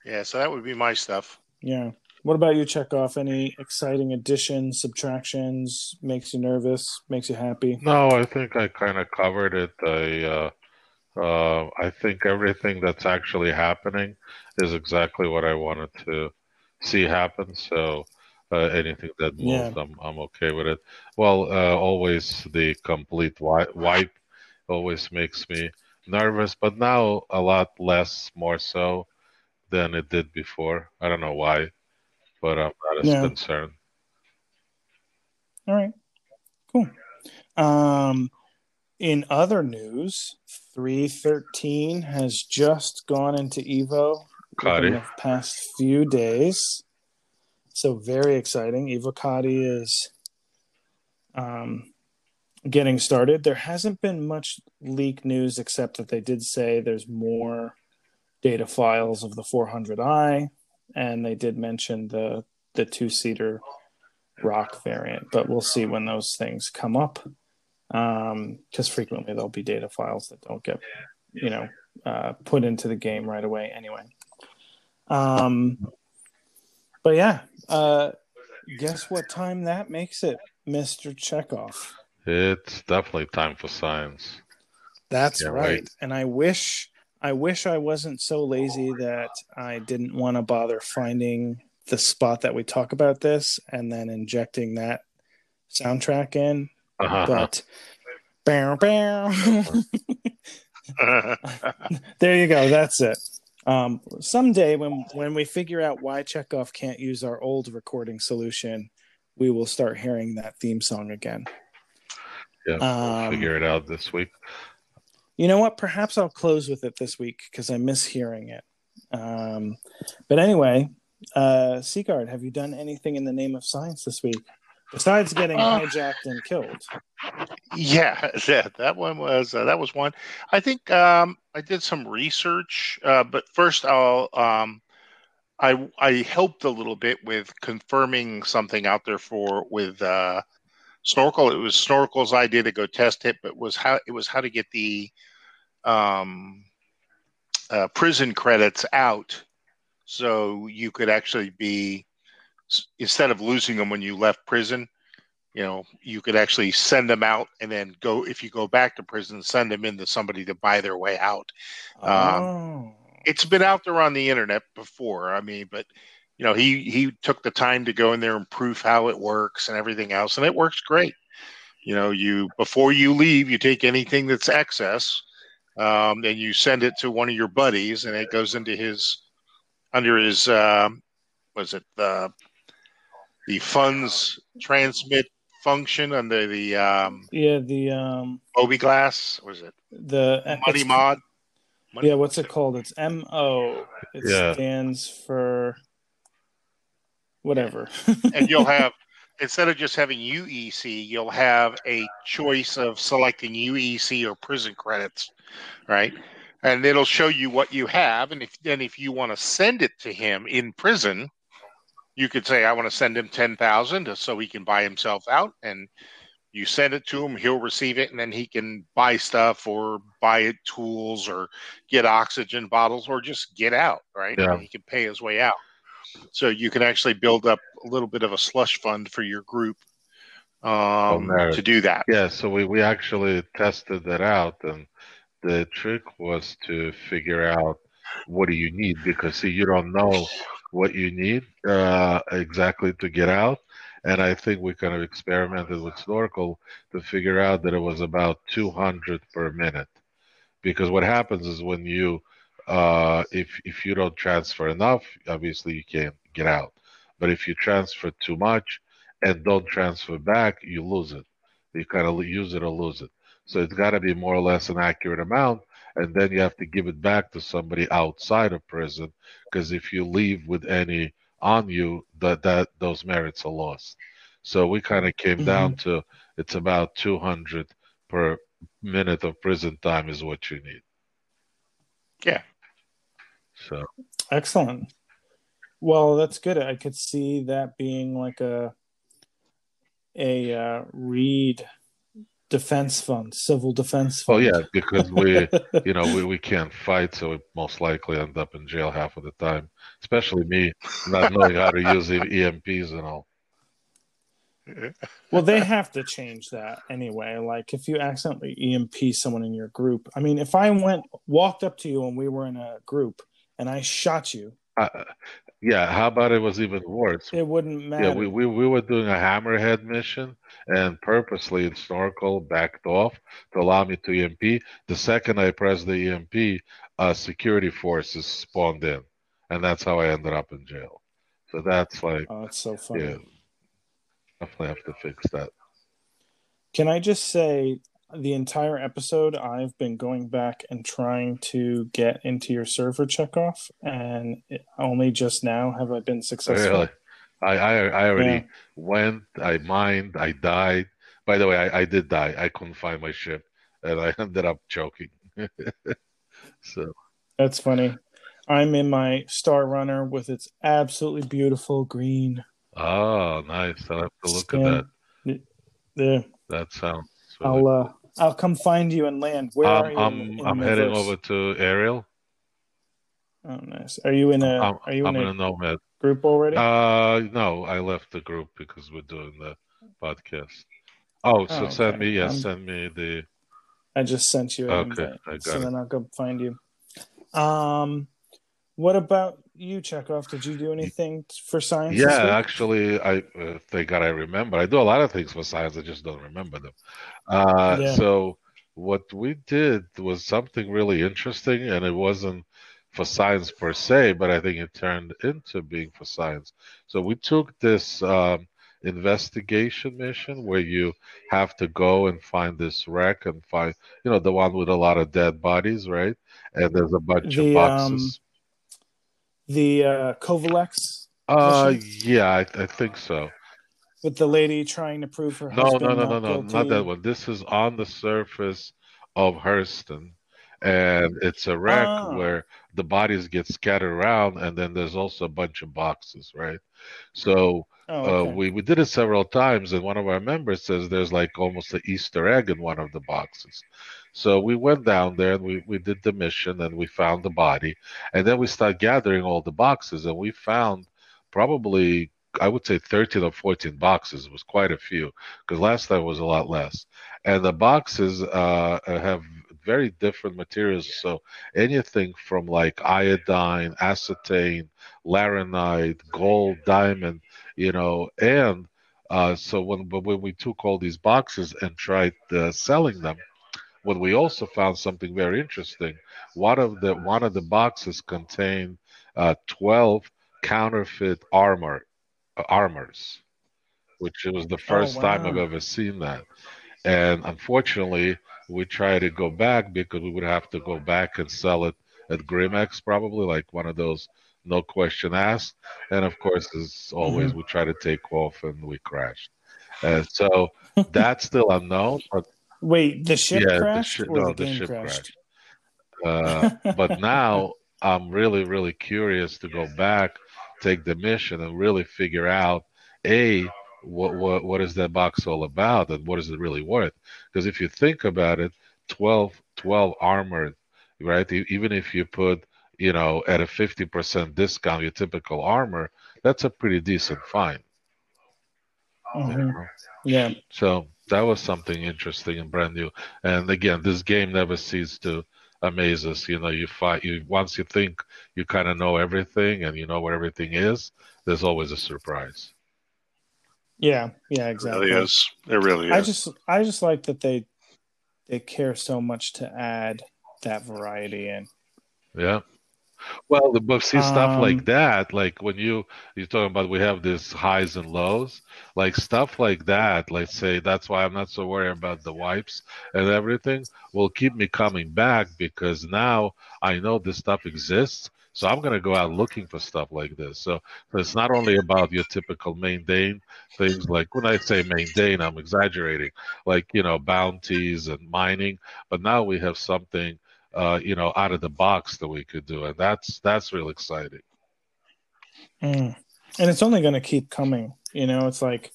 Speaker 3: Yeah, so that would be my stuff.
Speaker 1: Yeah. What about you, Chekov? Any exciting additions, subtractions? Makes you nervous? Makes you happy?
Speaker 2: No, I think I kind of covered it. I uh, uh, I think everything that's actually happening is exactly what I wanted to see happen. So uh, anything that moves, yeah. I'm I'm okay with it. Well, uh, always the complete wipe, wipe always makes me nervous, but now a lot less, more so than it did before. I don't know why but I'm not as yeah. concerned.
Speaker 1: All right, cool. Um, in other news, 313 has just gone into Evo in the past few days. So very exciting. Evocati is um, getting started. There hasn't been much leak news except that they did say there's more data files of the 400i and they did mention the the two seater rock variant, but we'll see when those things come up. Because um, frequently there'll be data files that don't get, you know, uh, put into the game right away anyway. Um, but yeah, uh, guess what time that makes it, Mister Chekov?
Speaker 2: It's definitely time for science.
Speaker 1: That's right. And I wish I wish I wasn't so lazy that I didn't want to bother finding the spot that we talk about this and then injecting that soundtrack in. Uh-huh. But bow, bow. *laughs* there you go. That's it. Um, someday when when we figure out why Chekov can't use our old recording solution, we will start hearing that theme song again.
Speaker 2: Yeah, we'll um, figure it out this week.
Speaker 1: You know what? Perhaps I'll close with it this week because I miss hearing it. Um, but anyway, uh, Sigard, have you done anything in the name of science this week besides getting uh, hijacked and killed?
Speaker 3: Yeah, *laughs* that that one was uh, that was one. I think um, I did some research, uh, but first I'll um, I I helped a little bit with confirming something out there for with uh, Snorkel. It was Snorkel's idea to go test it, but was how it was how to get the um, uh, prison credits out so you could actually be instead of losing them when you left prison you know you could actually send them out and then go if you go back to prison send them into somebody to buy their way out um, oh. um, it's been out there on the internet before i mean but you know he he took the time to go in there and prove how it works and everything else and it works great you know you before you leave you take anything that's excess um, and you send it to one of your buddies, and it goes into his under his uh, was it the the funds transmit function under the um,
Speaker 1: yeah the um,
Speaker 3: glass was it?
Speaker 1: the
Speaker 3: money mod?
Speaker 1: Money yeah what's it called? It's mo it
Speaker 2: Yeah.
Speaker 1: stands for whatever.
Speaker 3: And you'll have instead of just having UEC, you'll have a choice of selecting UEC or prison credits, right? And it'll show you what you have, and if then if you want to send it to him in prison, you could say, "I want to send him ten thousand so he can buy himself out," and you send it to him, he'll receive it, and then he can buy stuff or buy it tools or get oxygen bottles or just get out, right?
Speaker 2: Yeah.
Speaker 3: He can pay his way out. So you can actually build up a little bit of a slush fund for your group um,
Speaker 2: merit.
Speaker 3: to do that.
Speaker 2: Yeah, so we, we actually tested that out, and the trick was to figure out what do you need because see, you don't know what you need uh, exactly to get out, and I think we kind of experimented with Snorkel to figure out that it was about 200 per minute, because what happens is when you uh, if if you don't transfer enough, obviously you can't get out, but if you transfer too much and don't transfer back, you lose it you kind of use it or lose it. So it's got to be more or less an accurate amount, and then you have to give it back to somebody outside of prison, because if you leave with any on you, that that those merits are lost. So we kind of came mm-hmm. down to it's about 200 per minute of prison time is what you need.
Speaker 3: Yeah.
Speaker 2: So
Speaker 1: excellent well that's good i could see that being like a a uh, REED defense fund civil defense
Speaker 2: oh yeah, because we *laughs* you know we, we can't fight, so we most likely end up in jail half of the time. Especially me not knowing how to use the EMPs and all.
Speaker 1: well they have to change that anyway like if you accidentally emp someone in your group i mean if i went walked up to you and we were in a group and i shot you
Speaker 2: Uh, yeah, how about it was even worse?
Speaker 1: it wouldn't matter
Speaker 2: Yeah, we, we, we were doing a hammerhead mission and purposely in snorkel backed off to allow me to EMP. The second I pressed the EMP, uh, security forces spawned in, and that's how I ended up in jail. So that's like,
Speaker 1: oh it's so funny
Speaker 2: yeah, definitely have to fix that.
Speaker 1: Can I just say the entire episode I've been going back and trying to get into your server Chekov and it, only just now have I been successful.
Speaker 2: Really, I I, I already
Speaker 1: Yeah.
Speaker 2: went, I mined, I died. By the way, I, I did die. I couldn't find my ship, and I *laughs* ended up choking. *laughs* so
Speaker 1: That's funny. I'm in my Star Runner with its absolutely beautiful green.
Speaker 2: Oh, nice. I'll have to look at that.
Speaker 1: There.
Speaker 2: That sounds. really
Speaker 1: I'll uh I'll come find you and land. Where are you?
Speaker 2: I'm,
Speaker 1: in, in
Speaker 2: I'm heading over to Arial.
Speaker 1: Oh, nice. Are you in a
Speaker 2: I'm,
Speaker 1: Are you
Speaker 2: I'm
Speaker 1: in a
Speaker 2: nomad.
Speaker 1: group already?
Speaker 2: Uh, no, I left the group because we're doing the podcast. Oh, so
Speaker 1: Oh,
Speaker 2: send
Speaker 1: okay.
Speaker 2: me, yeah, send me the.
Speaker 1: I just sent you
Speaker 2: Okay,
Speaker 1: invite,
Speaker 2: I got
Speaker 1: so
Speaker 2: it.
Speaker 1: then I'll go find you. Um, what about you, Chekov? Did you do anything for science?
Speaker 2: Yeah, actually, I uh, thank God I remember. I do a lot of things for science. I just don't remember them. Uh,
Speaker 1: Yeah.
Speaker 2: so what we did was something really interesting, and it wasn't for science per se, but I think it turned into being for science. So we took this um, investigation mission where you have to go and find this wreck and find, you know, the one with a lot of dead bodies, right? And there's a bunch
Speaker 1: The,
Speaker 2: of boxes.
Speaker 1: The uh, Covalex
Speaker 2: uh,
Speaker 1: mission?
Speaker 2: yeah, I, I think so.
Speaker 1: with the lady trying to prove her
Speaker 2: No,
Speaker 1: husband
Speaker 2: no, no, no, no,
Speaker 1: guilty.
Speaker 2: not that one. This is on the surface of Hurston, and it's a wreck
Speaker 1: Ah.
Speaker 2: where the bodies get scattered around, and then there's also a bunch of boxes, right? So
Speaker 1: Oh,
Speaker 2: uh, we we did it several times, and one of our members says there's like almost an Easter egg in one of the boxes. So we went down there and we, we did the mission and we found the body, and then we started gathering all the boxes, and we found probably I would say 13 or 14 boxes. It was quite a few because last time was a lot less. And the boxes uh, have very different materials. So anything from like iodine, astatine, laranite, gold, diamond, you know, and uh, so when but when we took all these boxes and tried uh, selling them, what we also found something very interesting. One of the one of the boxes contained uh, 12 counterfeit armor uh, armors, which was the first
Speaker 1: wow.
Speaker 2: time I've ever seen that. And unfortunately, we tried to go back because we would have to go back and sell it at GrimHEX, probably like one of those no question asked. And of course, as always, we try to take off and we crashed. And so that's still unknown. But
Speaker 1: Wait, the ship
Speaker 2: yeah, the
Speaker 1: crashed
Speaker 2: shi-
Speaker 1: or
Speaker 2: no,
Speaker 1: the
Speaker 2: the ship
Speaker 1: crashed?
Speaker 2: uh, but *laughs* now I'm really, really curious to go back, take the mission, and really figure out a what what what is that box all about, and what is it really worth? Because if you think about it, 12, 12 armored, right? Even if you put you know at a 50% discount your typical armor, that's a pretty decent find. you
Speaker 1: Mhm.
Speaker 2: know?
Speaker 1: Yeah.
Speaker 2: So that was something interesting and brand new. And again, this game never ceases to amaze us. You know, you fight you once you think you kind of know everything and you know where everything is. There's always a surprise.
Speaker 1: Yeah. Yeah. exactly.
Speaker 3: It
Speaker 1: Exactly.
Speaker 3: really is. It really is.
Speaker 1: I just I just like that they they care so much to add that variety in.
Speaker 2: Yeah. Well, the- but see stuff
Speaker 1: Um,
Speaker 2: like that, like when you you're talking about we have these highs and lows, like stuff like that. Let's say that's why I'm not so worried about the wipes and everything. Will keep me coming back because now I know this stuff exists. So I'm gonna go out looking for stuff like this. So, so it's not only about your typical mundane things. Like when I say mundane, I'm exaggerating. Like you know bounties and mining, but now we have something uh, you know, out of the box that we could do, and that's that's real exciting.
Speaker 1: Mm. And it's only going to keep coming. You know, it's like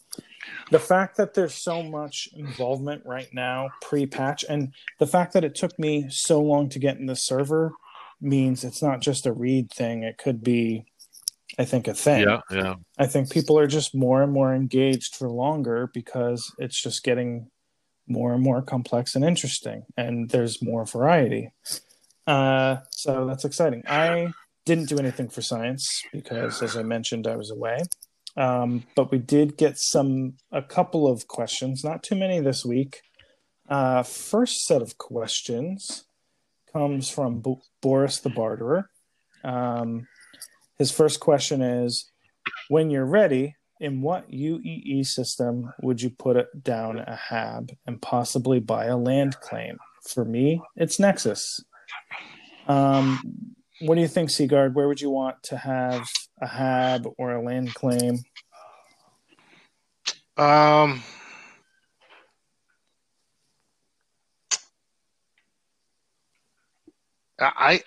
Speaker 1: the fact that there's so much involvement right now pre-patch, and the fact that it took me so long to get in the server means it's not just a REED thing. It could be, I think, a thing.
Speaker 2: Yeah, yeah,
Speaker 1: I think people are just more and more engaged for longer because it's just getting more and more complex and interesting, and there's more variety. Uh, so that's exciting. I didn't do anything for science because, as I mentioned, I was away. Um, but we did get some a couple of questions, not too many this week. Uh, first set of questions comes from Bo- Boris the Barterer. Um, his first question is When you're ready, in what UEE system would you put down a HAB and possibly buy a land claim? For me, it's Nexus. Um, what do you think, Sigard? Where would you want to have a HAB or a land claim?
Speaker 3: Um, I,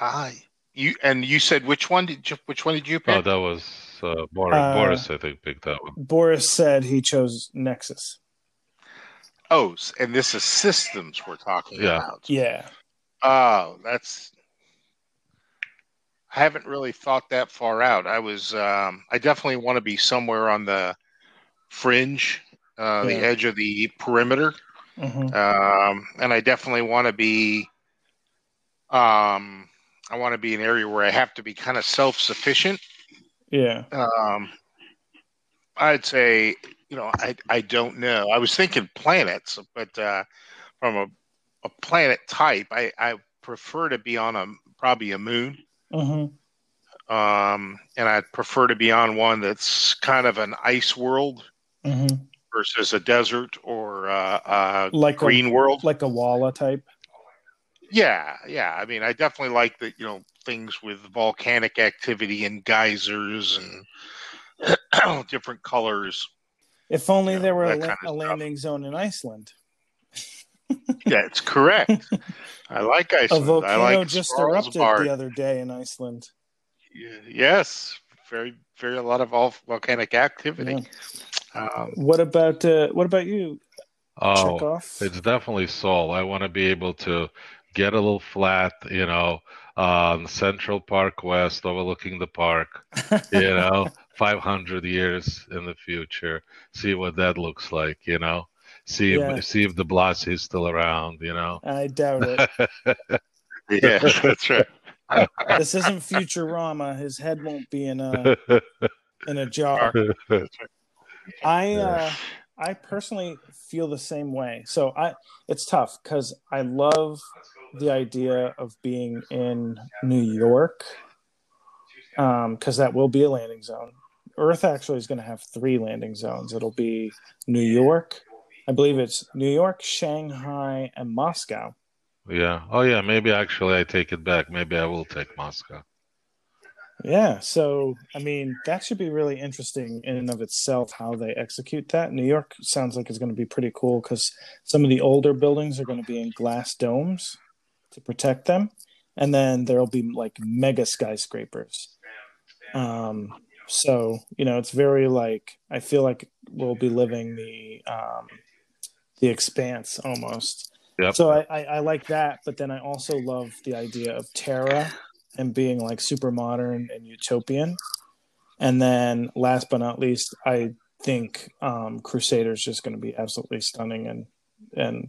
Speaker 3: I, you, and you said which one did you, which one did you pick?
Speaker 2: Oh, that was uh, Boris.
Speaker 1: Uh,
Speaker 2: Boris, I think, picked that one.
Speaker 1: Boris said he chose Nexus.
Speaker 3: oh, and this is systems we're talking
Speaker 2: Yeah.
Speaker 3: about.
Speaker 1: Yeah.
Speaker 3: Oh, that's. I haven't really thought that far out. I was. Um, I definitely want to be somewhere on the fringe, uh, the edge of the perimeter.
Speaker 1: hmm
Speaker 3: um, and I definitely want to be. Um, I want to be an area where I have to be kind of self sufficient.
Speaker 1: Yeah.
Speaker 3: Um, I'd say, you know, I I don't know. I was thinking planets, but uh, from a, a planet type, I I prefer to be on a probably a moon.
Speaker 1: hmm
Speaker 3: Um, and I'd prefer to be on one that's kind of an ice world
Speaker 1: hmm
Speaker 3: versus a desert or uh, a
Speaker 1: Like a,
Speaker 3: green world.
Speaker 1: like a Wala type.
Speaker 3: Yeah, yeah. I mean, I definitely like the you know things with volcanic activity and geysers and *clears throat* different colors.
Speaker 1: If only
Speaker 3: Yeah,
Speaker 1: there were a, la-
Speaker 3: kind of
Speaker 1: a landing zone in Iceland. *laughs*
Speaker 3: That's correct. I like
Speaker 1: A
Speaker 3: Iceland. I
Speaker 1: volcano
Speaker 3: like
Speaker 1: just erupted the other day in Iceland.
Speaker 3: Yes, very, very a lot of vol- volcanic activity. Um,
Speaker 1: What about uh, what about you?
Speaker 2: Oh,
Speaker 1: off.
Speaker 2: it's definitely Sol. I want to be able to get a little flat, you know, on Central Park West, overlooking the park. You *laughs* know, 500 years in the future. See what that looks like. You know, see
Speaker 1: Yeah.
Speaker 2: if see if the Blasi is still around. You know.
Speaker 1: I doubt it. *laughs*
Speaker 3: yeah, that's right. *laughs*
Speaker 1: This isn't Futurama. His head won't be in a in a jar. I uh, I personally feel the same way. So I, it's tough because I love the idea of being in New York, because um, that will be a landing zone. Earth actually is going to have three landing zones. It'll be New York, I believe it's New York, Shanghai, and Moscow.
Speaker 2: Yeah. Oh, yeah. Maybe actually I take it back. Maybe I will take Moscow.
Speaker 1: Yeah. So, I mean, that should be really interesting in and of itself how they execute that. New York sounds like it's going to be pretty cool because some of the older buildings are going to be in glass domes to protect them. And then there'll be like mega skyscrapers. Um, so, you know, it's very like, I feel like we'll be living the, um, the expanse almost. Yep. So I, I, I like that, but then I also love the idea of Terra and being like super modern and utopian. And then last but not least, I think um, Crusader is just going to be absolutely stunning and and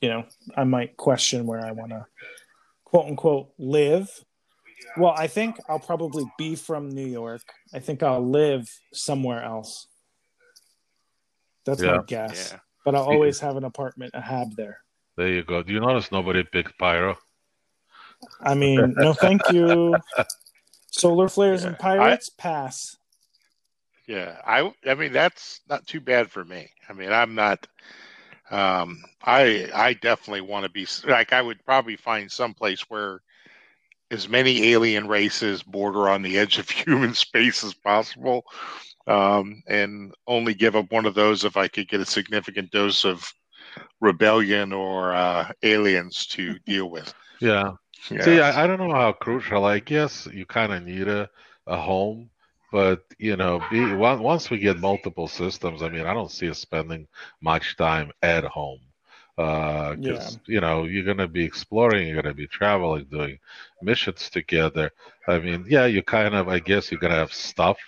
Speaker 1: you know I might question where I want to quote unquote live. Well, I think I'll probably be from New York. I think I'll live somewhere else. That's yeah. my guess. Yeah. But I'll always have an apartment, a hab there.
Speaker 2: There you go. Do you notice nobody picked Pyro?
Speaker 1: I mean, *laughs* no, thank you. Solar flares yeah, and pirates I, pass.
Speaker 3: Yeah, I I mean that's not too bad for me. I mean, I'm not. Um, I I definitely want to be like I would probably find some place where as many alien races border on the edge of *laughs* human space as possible, um, and only give up one of those if I could get a significant dose of rebellion or uh, aliens to *laughs* deal with.
Speaker 2: Yeah, yeah. See, I, I, don't know how crucial. I guess you kind of need a, a home, but you know, be, *laughs* once we get multiple systems, I mean, I don't see us spending much time at home. Because uh, yeah. you know you're gonna be exploring, you're gonna be traveling, doing missions together. I mean, yeah, you kind of, I guess, you're gonna have stuff.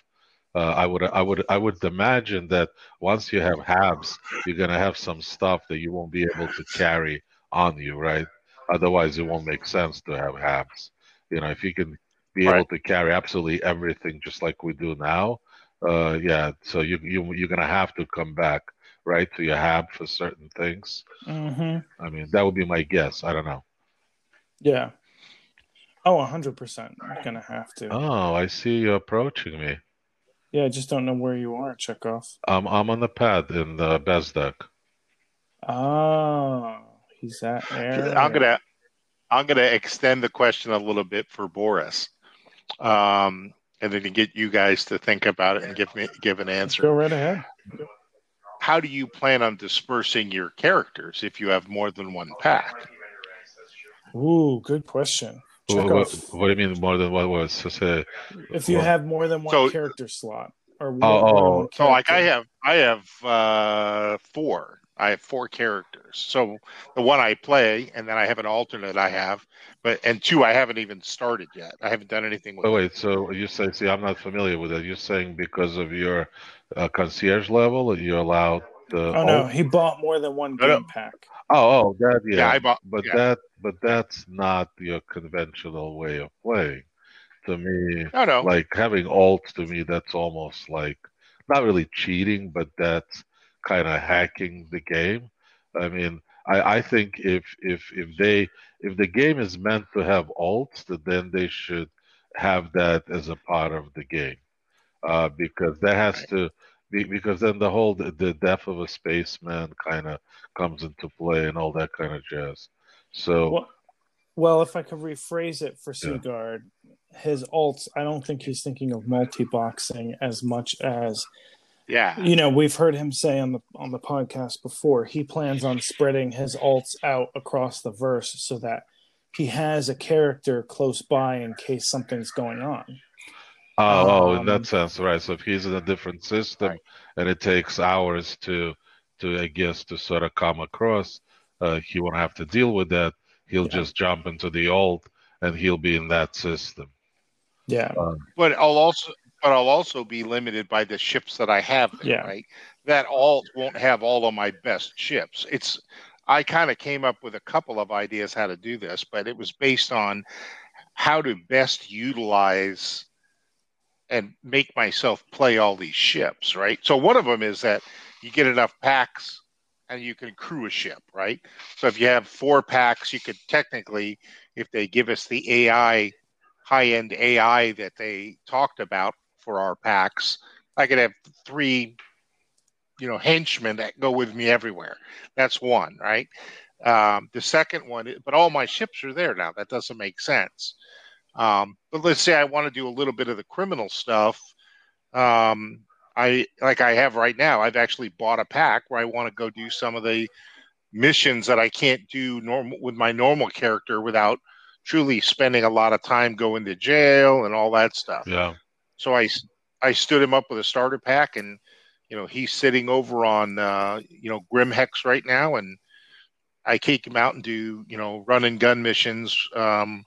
Speaker 2: Uh, I would, I would, I would imagine that once you have habs, you're gonna have some stuff that you won't be able to carry on you, right? Otherwise, it won't make sense to have habs. You know, if you can be right. able to carry absolutely everything just like we do now, uh, yeah. So you you you're gonna have to come back right to your hab for certain things.
Speaker 1: Mm-hmm.
Speaker 2: I mean, that would be my guess. I don't know.
Speaker 1: Yeah. Oh, 100%. You're going to have to.
Speaker 2: Oh, I see you approaching me.
Speaker 1: Yeah, I just don't know where you are, Chekov.
Speaker 2: Um, I'm on the pad in the Bezdek.
Speaker 1: Oh. He's that
Speaker 3: there. I'm gonna I'm gonna extend the question a little bit for Boris, um, and then to get you guys to think about it and give me give an answer.
Speaker 1: Go right ahead.
Speaker 3: How do you plan on dispersing your characters if you have more than one pack?
Speaker 1: Ooh, good question.
Speaker 2: What, what, what, do you mean more than what was? So say,
Speaker 1: if you have more than one so, character slot, or
Speaker 2: one, oh, oh.
Speaker 3: so like I have, I have uh, four. I have four characters. So the one I play, and then I have an alternate I have, but and two I haven't even started yet. I haven't done anything with.
Speaker 2: Oh wait, so you say, see, I'm not familiar with it. You're saying because of your uh, concierge level, you're allowed. The
Speaker 1: oh no, he bought more than one game pack.
Speaker 2: Oh, oh, that yeah.
Speaker 3: yeah I bought,
Speaker 2: but
Speaker 3: yeah.
Speaker 2: that, but that's not your conventional way of playing. To me,
Speaker 3: no, no.
Speaker 2: like having alts to me, that's almost like not really cheating, but that's kind of hacking the game. I mean, I, I think if if if they if the game is meant to have alts, then they should have that as a part of the game, uh, because that has to be because then the whole the, the death of a spaceman kind of comes into play and all that kind of jazz. So.
Speaker 1: Well, well, if I could rephrase it for Sigard, yeah. his alts, I don't think he's thinking of multi-boxing as much as
Speaker 3: yeah.
Speaker 1: You know, we've heard him say on the on the podcast before, he plans on spreading his alts out across the verse so that he has a character close by in case something's going on.
Speaker 2: Oh, um, oh in that um, sense, right. So if he's in a different system right. and it takes hours to to I guess to sort of come across, uh, he won't have to deal with that. He'll yeah. just jump into the alt and he'll be in that system.
Speaker 1: Yeah. Um,
Speaker 3: but I'll also but I'll also be limited by the ships that I have there, yeah. right? That all won't have all of my best ships. It's I kind of came up with a couple of ideas how to do this, but it was based on how to best utilize and make myself play all these ships, right? So one of them is that you get enough packs and you can crew a ship, right? So if you have four packs, you could technically, if they give us the AI, high end AI that they talked about for our packs, I could have three, you know, henchmen that go with me everywhere. That's one, right? Um, the second one, but all my ships are there now. That doesn't make sense. Um, but let's say I want to do a little bit of the criminal stuff. Um, I like I have right now. I've actually bought a pack where I want to go do some of the missions that I can't do normal with my normal character without truly spending a lot of time going to jail and all that stuff.
Speaker 2: Yeah.
Speaker 3: So I I stood him up with a starter pack, and you know he's sitting over on uh, you know GrimHEX right now, and I take him out and do you know run and gun missions um,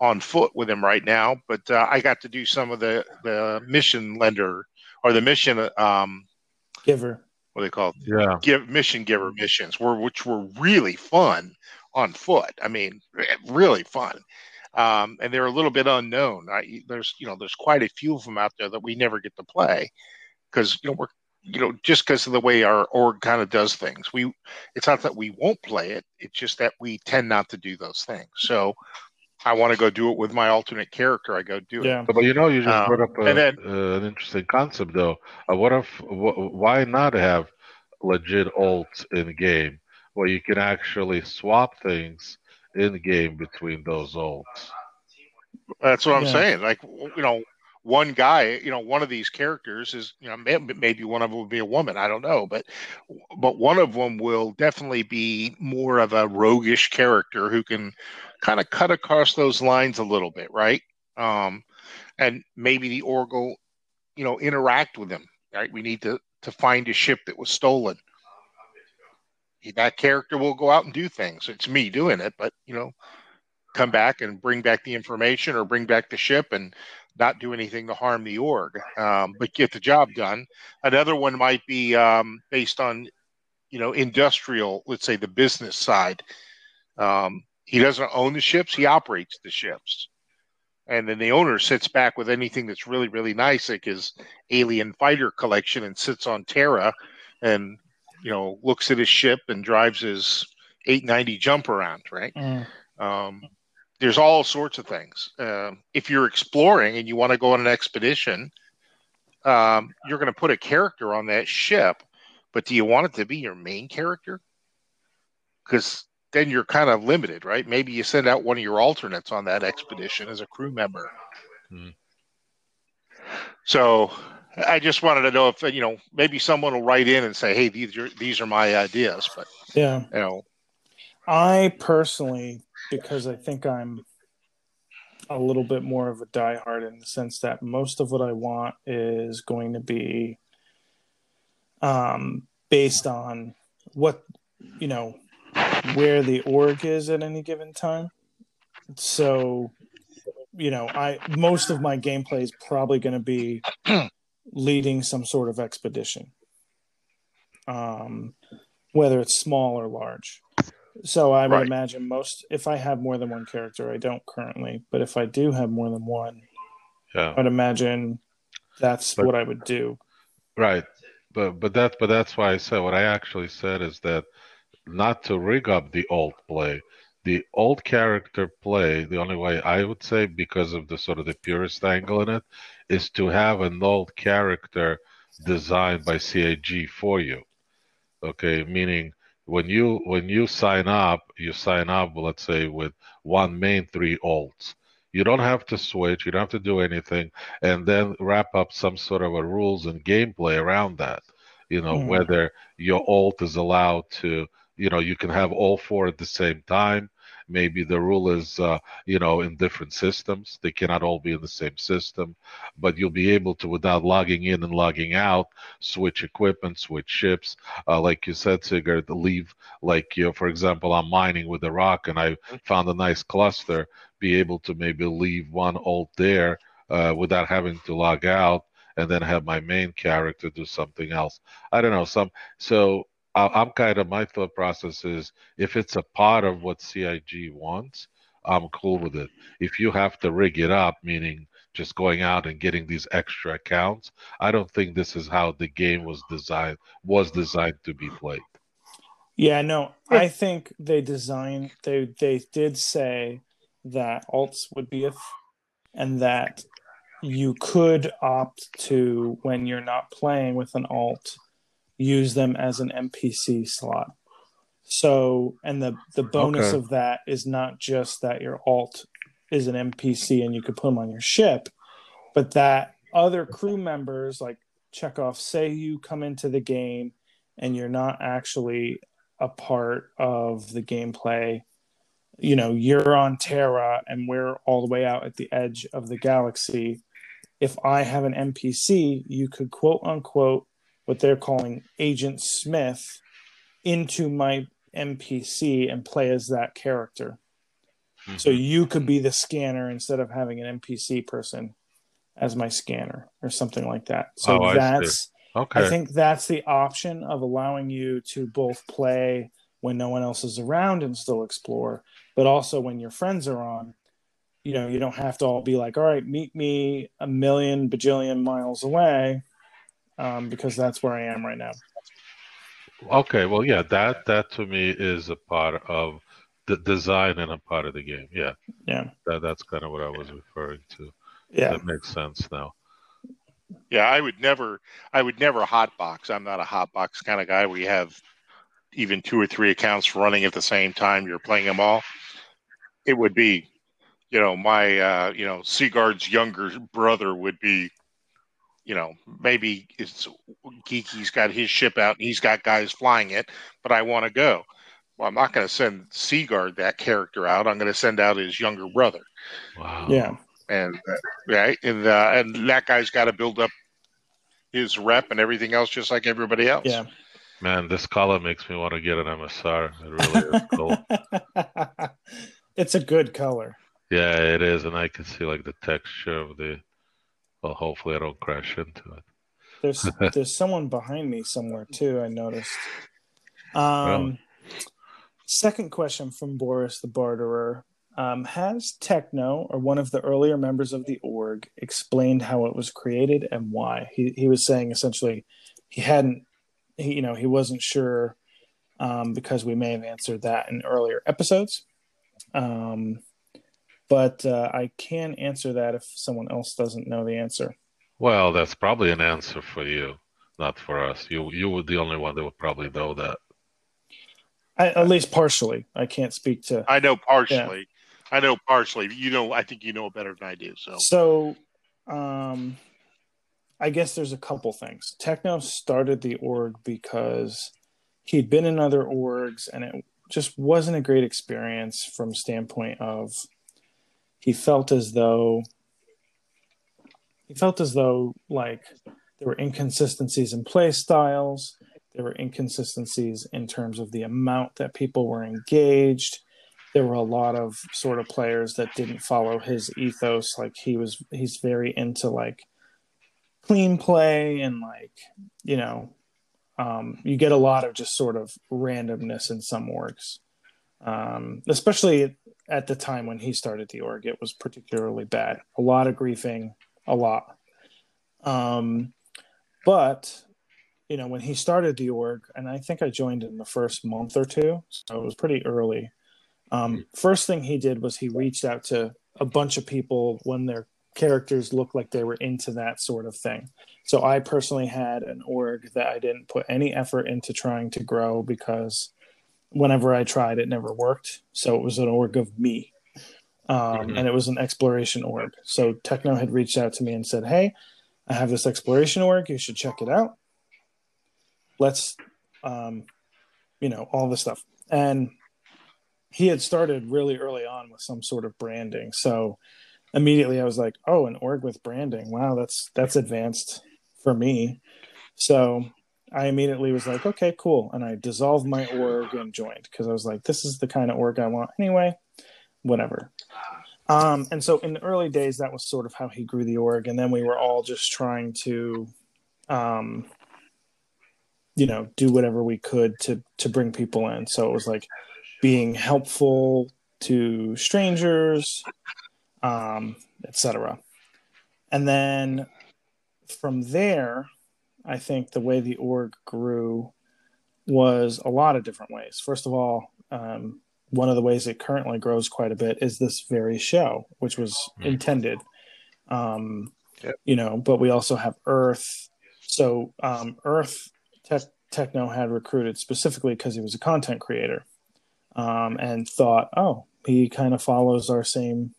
Speaker 3: on foot with him right now. But uh, I got to do some of the the mission lender or the mission um,
Speaker 1: giver.
Speaker 3: What they call it?
Speaker 2: Yeah,
Speaker 3: give mission giver missions were which were really fun on foot. I mean, really fun. Um, and they're a little bit unknown. I, there's you know there's quite a few of them out there that we never get to play because you know we're you know just because of the way our org kind of does things. We it's not that we won't play it. It's just that we tend not to do those things. So I want to go do it with my alternate character. I go do
Speaker 1: Yeah.
Speaker 3: it.
Speaker 2: but you know, you just
Speaker 3: Um,
Speaker 2: brought up a,
Speaker 3: then-
Speaker 2: uh, an interesting concept, though. Uh, what if? Wh- why not have legit alts in game where you can actually swap things in the game between those alts?
Speaker 3: That's what I'm
Speaker 1: Yeah.
Speaker 3: saying. Like you know, one guy, you know, one of these characters is you know may- maybe one of them will be a woman. I don't know, but but one of them will definitely be more of a roguish character who can kind of cut across those lines a little bit, right? Um, and maybe the org will, you know, interact with him. Right? We need to to find a ship that was stolen. That character will go out and do things. It's me doing it, but you know, come back and bring back the information or bring back the ship and not do anything to harm the org, um, but get the job done. Another one might be um, based on, you know, industrial, let's say the business side. Um, he doesn't own the ships; he operates the ships, and then the owner sits back with anything that's really, really nice, like his alien fighter collection, and sits on Terra, and you know, looks at his ship and drives his 890 jump around, right?
Speaker 1: Mm.
Speaker 3: Um, there's all sorts of things. Um, if you're exploring and you want to go on an expedition, um, you're going to put a character on that ship, but do you want it to be your main character? Because then you're kind of limited, right? Maybe you send out one of your alternates on that expedition as a crew member.
Speaker 2: Hmm.
Speaker 3: So I just wanted to know if you know maybe someone will write in and say, "Hey, these are these are my ideas," but
Speaker 1: Yeah.
Speaker 3: you know,
Speaker 1: I personally, because I think I'm a little bit more of a diehard in the sense that most of what I want is going to be um, based on what, you know, where the org is at any given time. So, you know, I most of my gameplay is probably going to be *clears throat* leading some sort of expedition, um, whether it's small or large. So I would
Speaker 3: Right.
Speaker 1: imagine most if I have more than one character, I don't currently, but if I do have more than one,
Speaker 2: Yeah.
Speaker 1: I would imagine that's
Speaker 2: But-
Speaker 1: what I would do.
Speaker 2: Right. But but that but that's why I said what I actually said is that not to rig up the old play. The old character play, the only way I would say because of the sort of the purist angle in it, is to have an old character designed by CIG for you. Okay, meaning when you when you sign up, you sign up, let's say, with one main three olds. You don't have to switch, you don't have to do anything and then wrap up some sort of a rules and gameplay around that. You know,
Speaker 1: Mhm.
Speaker 2: whether your alt is allowed to, you know, you can have all four at the same time. Maybe the rule is, uh, you know, in different systems. They cannot all be in the same system, but you'll be able to, without logging in and logging out, switch equipment, switch ships. Uh, like you said, Sigard, leave, like, you know, for example, I'm mining with a rock and I found a nice cluster, be able to maybe leave one alt there uh, without having to log out and then have my main character do something else. I don't know. Some so I'm kind of my thought process is if it's a part of what CIG wants, I'm cool with it. If you have to rig it up, meaning just going out and getting these extra accounts. I don't think this is how the game was designed was designed to be played.
Speaker 1: Yeah, no, I think they designed they they did say that alts would be a th- and that you could opt to when you're not playing with an alt use them as an NPC slot. So, and the the bonus
Speaker 2: Okay.
Speaker 1: of that is not just that your alt is an NPC and you could put them on your ship, but that other crew members like Chekov, say you come into the game and you're not actually a part of the gameplay. You know, you're on Terra and we're all the way out at the edge of the galaxy. If I have an NPC, you could quote unquote what they're calling Agent Smith into my NPC and play as that character. So
Speaker 2: Mm-hmm.
Speaker 1: you could be the scanner instead of having an NPC person as my scanner or something like that. So
Speaker 2: Oh, I
Speaker 1: that's
Speaker 2: okay.
Speaker 1: I think that's the option of allowing you to both play when no one else is around and still explore, but also when your friends are on. You know, you don't have to all be like, all right, meet me a million bajillion miles away, um, because that's where I am right now.
Speaker 2: Okay, well, yeah, that that to me is a part of the design and a part of the game. Yeah,
Speaker 1: Yeah.
Speaker 2: that that's kind of what I was referring to.
Speaker 1: Yeah.
Speaker 2: That makes sense now.
Speaker 3: Yeah, I would never, I would never hotbox. I'm not a hotbox kind of guy. We have even two or three accounts running at the same time. You're playing them all. It would be, you know, my, uh, you know, Sigard's younger brother would be, you know, maybe it's Geeky's got his ship out and he's got guys flying it, but I want to go. Well, I'm not going to send Sigard that character out. I'm going to send out his younger brother
Speaker 2: Wow.
Speaker 1: Yeah.
Speaker 3: and uh, right, and uh, and that guy's got to build up his rep and everything else, just like everybody else.
Speaker 1: Yeah.
Speaker 2: Man, this color makes me want to get an MSR. It really is cool. *laughs*
Speaker 1: it's a good color.
Speaker 2: Yeah, it is, and I can see like the texture of the. Well, hopefully I don't crash into it.
Speaker 1: There's *laughs* there's someone behind me somewhere too. I noticed. Um, second question from Boris the Barterer: um, Has Techno or one of the earlier members of the org explained how it was created and why? He he was saying essentially he hadn't, he, you know, he wasn't sure um, because we may have answered that in earlier episodes. Um, but uh, I can answer that if someone else doesn't know the answer.
Speaker 2: Well, that's probably an answer for you, not for us. You you were the only one that would probably know that.
Speaker 1: I, at least partially. I can't speak to.
Speaker 3: I know partially. I know partially. You know, I think you know better than I do. So
Speaker 1: So, um, I guess there's a couple things. Techno started the org because he'd been in other orgs and it just wasn't a great experience from standpoint of he felt as though he felt as though like there were inconsistencies in play styles there were inconsistencies in terms of the amount that people were engaged there were a lot of sort of players that didn't follow his ethos like he was he's very into like clean play and like you know um, you get a lot of just sort of randomness in some orgs. Um, especially at the time when he started the org it was particularly bad a lot of griefing a lot um, but you know when he started the org and i think i joined in the first month or two so it was pretty early um, first thing he did was he reached out to a bunch of people when their characters looked like they were into that sort of thing. So I personally had an org that I didn't put any effort into trying to grow because whenever I tried, it never worked. So it was an org of me. Um,
Speaker 2: Mhm.
Speaker 1: And it was an exploration org. So Techno had reached out to me and said, Hey, I have this exploration org. You should check it out. Let's, um, you know, all this stuff. And he had started really early on with some sort of branding. So immediately I was like, "Oh, an org with branding. Wow, that's that's advanced for me." So I immediately was like, "Okay, cool." And I dissolved my org and joined because I was like, "This is the kind of org I want anyway." Whatever. Um, and so in the early days, that was sort of how he grew the org, and then we were all just trying to, um, you know, do whatever we could to to bring people in. So it was like being helpful to strangers, um, etc. and then from there, I think the way the org grew was a lot of different ways. First of all, um, one of the ways it currently grows quite a bit is this very show, which was mm. intended. Um, yep. You know, but we also have Oearth. So um, Oearth te- Techno had recruited specifically because he was a content creator, um, and thought, oh, he kind of follows our same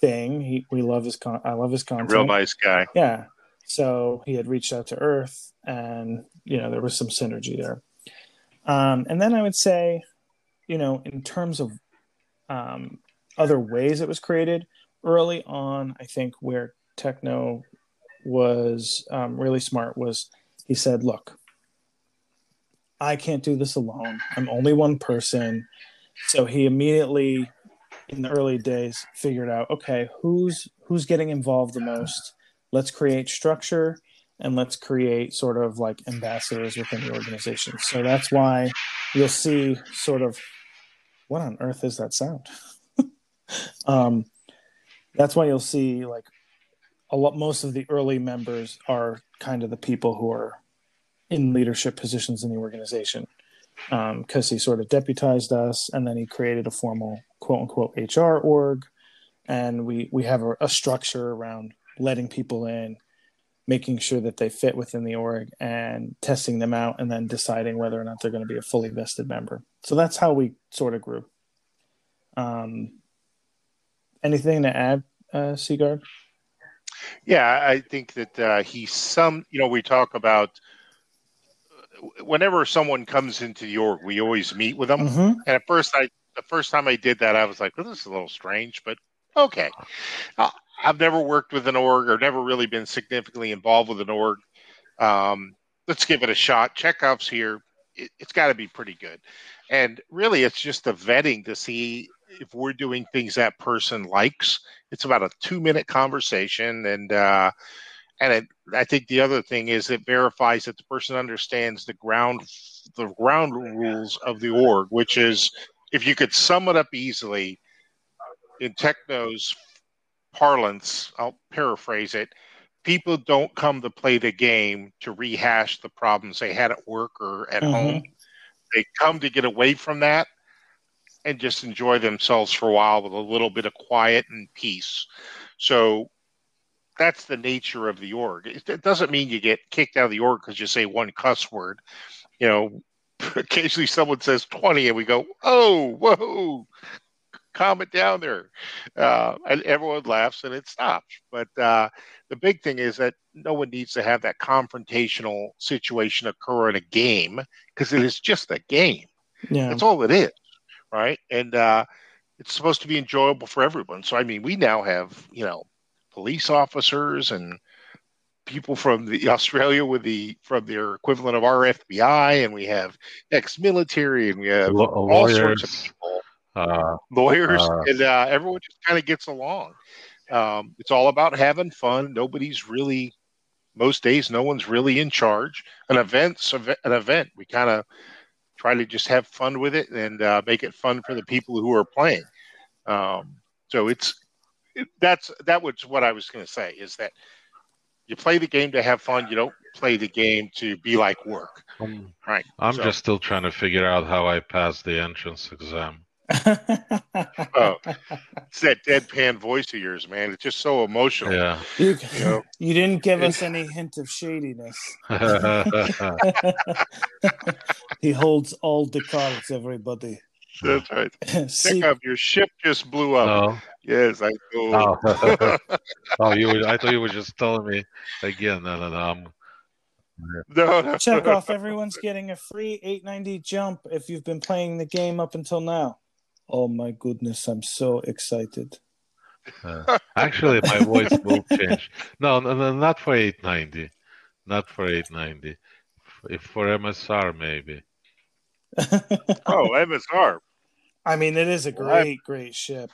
Speaker 1: thing. He we love his con- I love his content.
Speaker 3: A real nice guy.
Speaker 1: Yeah. So he had reached out to Oearth, and you know there was some synergy there. Um, and then I would say, you know, in terms of um, other ways it was created, early on, I think where Techno was um, really smart was he said, "Look, I can't do this alone. I'm only one person." So he immediately, in the early days, figured out, okay, who's who's getting involved the most. Let's create structure and let's create sort of like ambassadors within the organization. So that's why you'll see sort of what on earth is that sound? *laughs* um, that's why you'll see like a lot. Most of the early members are kind of the people who are in leadership positions in the organization because um, he sort of deputized us, and then he created a formal quote unquote HR org, and we we have a, a structure around letting people in, making sure that they fit within the org, and testing them out, and then deciding whether or not they're going to be a fully vested member. So that's how we sort of grew. Um, anything to add, uh, Sigard?
Speaker 3: Yeah, I think that uh, he's some. You know, we talk about whenever someone comes into the org, we always meet with them. Mm-hmm. And at first, I the first time I did that, I was like, "Well, this is a little strange," but okay. Uh, I've never worked with an org or never really been significantly involved with an org. Um, let's give it a shot. Chekov's here. It, it's got to be pretty good. And really, it's just a vetting to see if we're doing things that person likes. It's about a two minute conversation, and uh, and it, I think the other thing is it verifies that the person understands the ground the ground rules of the org, which is if you could sum it up easily in techno's parlance, I'll paraphrase it. People don't come to play the game to rehash the problems they had at work or at mm-hmm. home. They come to get away from that and just enjoy themselves for a while with a little bit of quiet and peace. So that's the nature of the org. It, doesn't mean you get kicked out of the org because you say one cuss word. You know, *laughs* occasionally someone says 20 and we go, oh, whoa, calm it down there. Uh, and everyone laughs and it stops. But uh, the big thing is that no one needs to have that confrontational situation occur in a game because it is just a game. Yeah. That's all it is. Right. And uh, it's supposed to be enjoyable for everyone. So, I mean, we now have, you know, police officers and people from the *laughs* Australia with the from their equivalent of our FBI, and we have ex-military, and we have L- all lawyers, sorts of people, uh, lawyers, uh, and uh, everyone just kind of gets along. Um, it's all about having fun. Nobody's really most days. No one's really in charge. An event's an event. We kind of try to just have fun with it and uh, make it fun for the people who are playing. Um, so it's that's that was what I was going to say is that you play the game to have fun. You don't play the game to be like work. Um, right.
Speaker 2: I'm so. just still trying to figure out how I passed the entrance exam. Oh, *laughs*
Speaker 3: it's that deadpan voice of yours, man. It's just so emotional.
Speaker 2: Yeah.
Speaker 1: You, you, know? you didn't give us any hint of shadiness. *laughs* *laughs* he holds all the cards, everybody.
Speaker 3: That's right. Pick up. Your ship just blew up.
Speaker 2: No.
Speaker 3: Yes, I know.
Speaker 2: Oh, oh you were, I thought you were just telling me again. No, no, no. I'm,
Speaker 3: no, no.
Speaker 1: Chekov. Everyone's getting a free 890 jump if you've been playing the game up until now. Oh my goodness, I'm so excited.
Speaker 2: Uh, actually, my voice will change. No, no, no, not for 890. Not for 890. If for MSR, maybe. *laughs*
Speaker 3: oh, MSR.
Speaker 1: I mean, it is a great, great ship.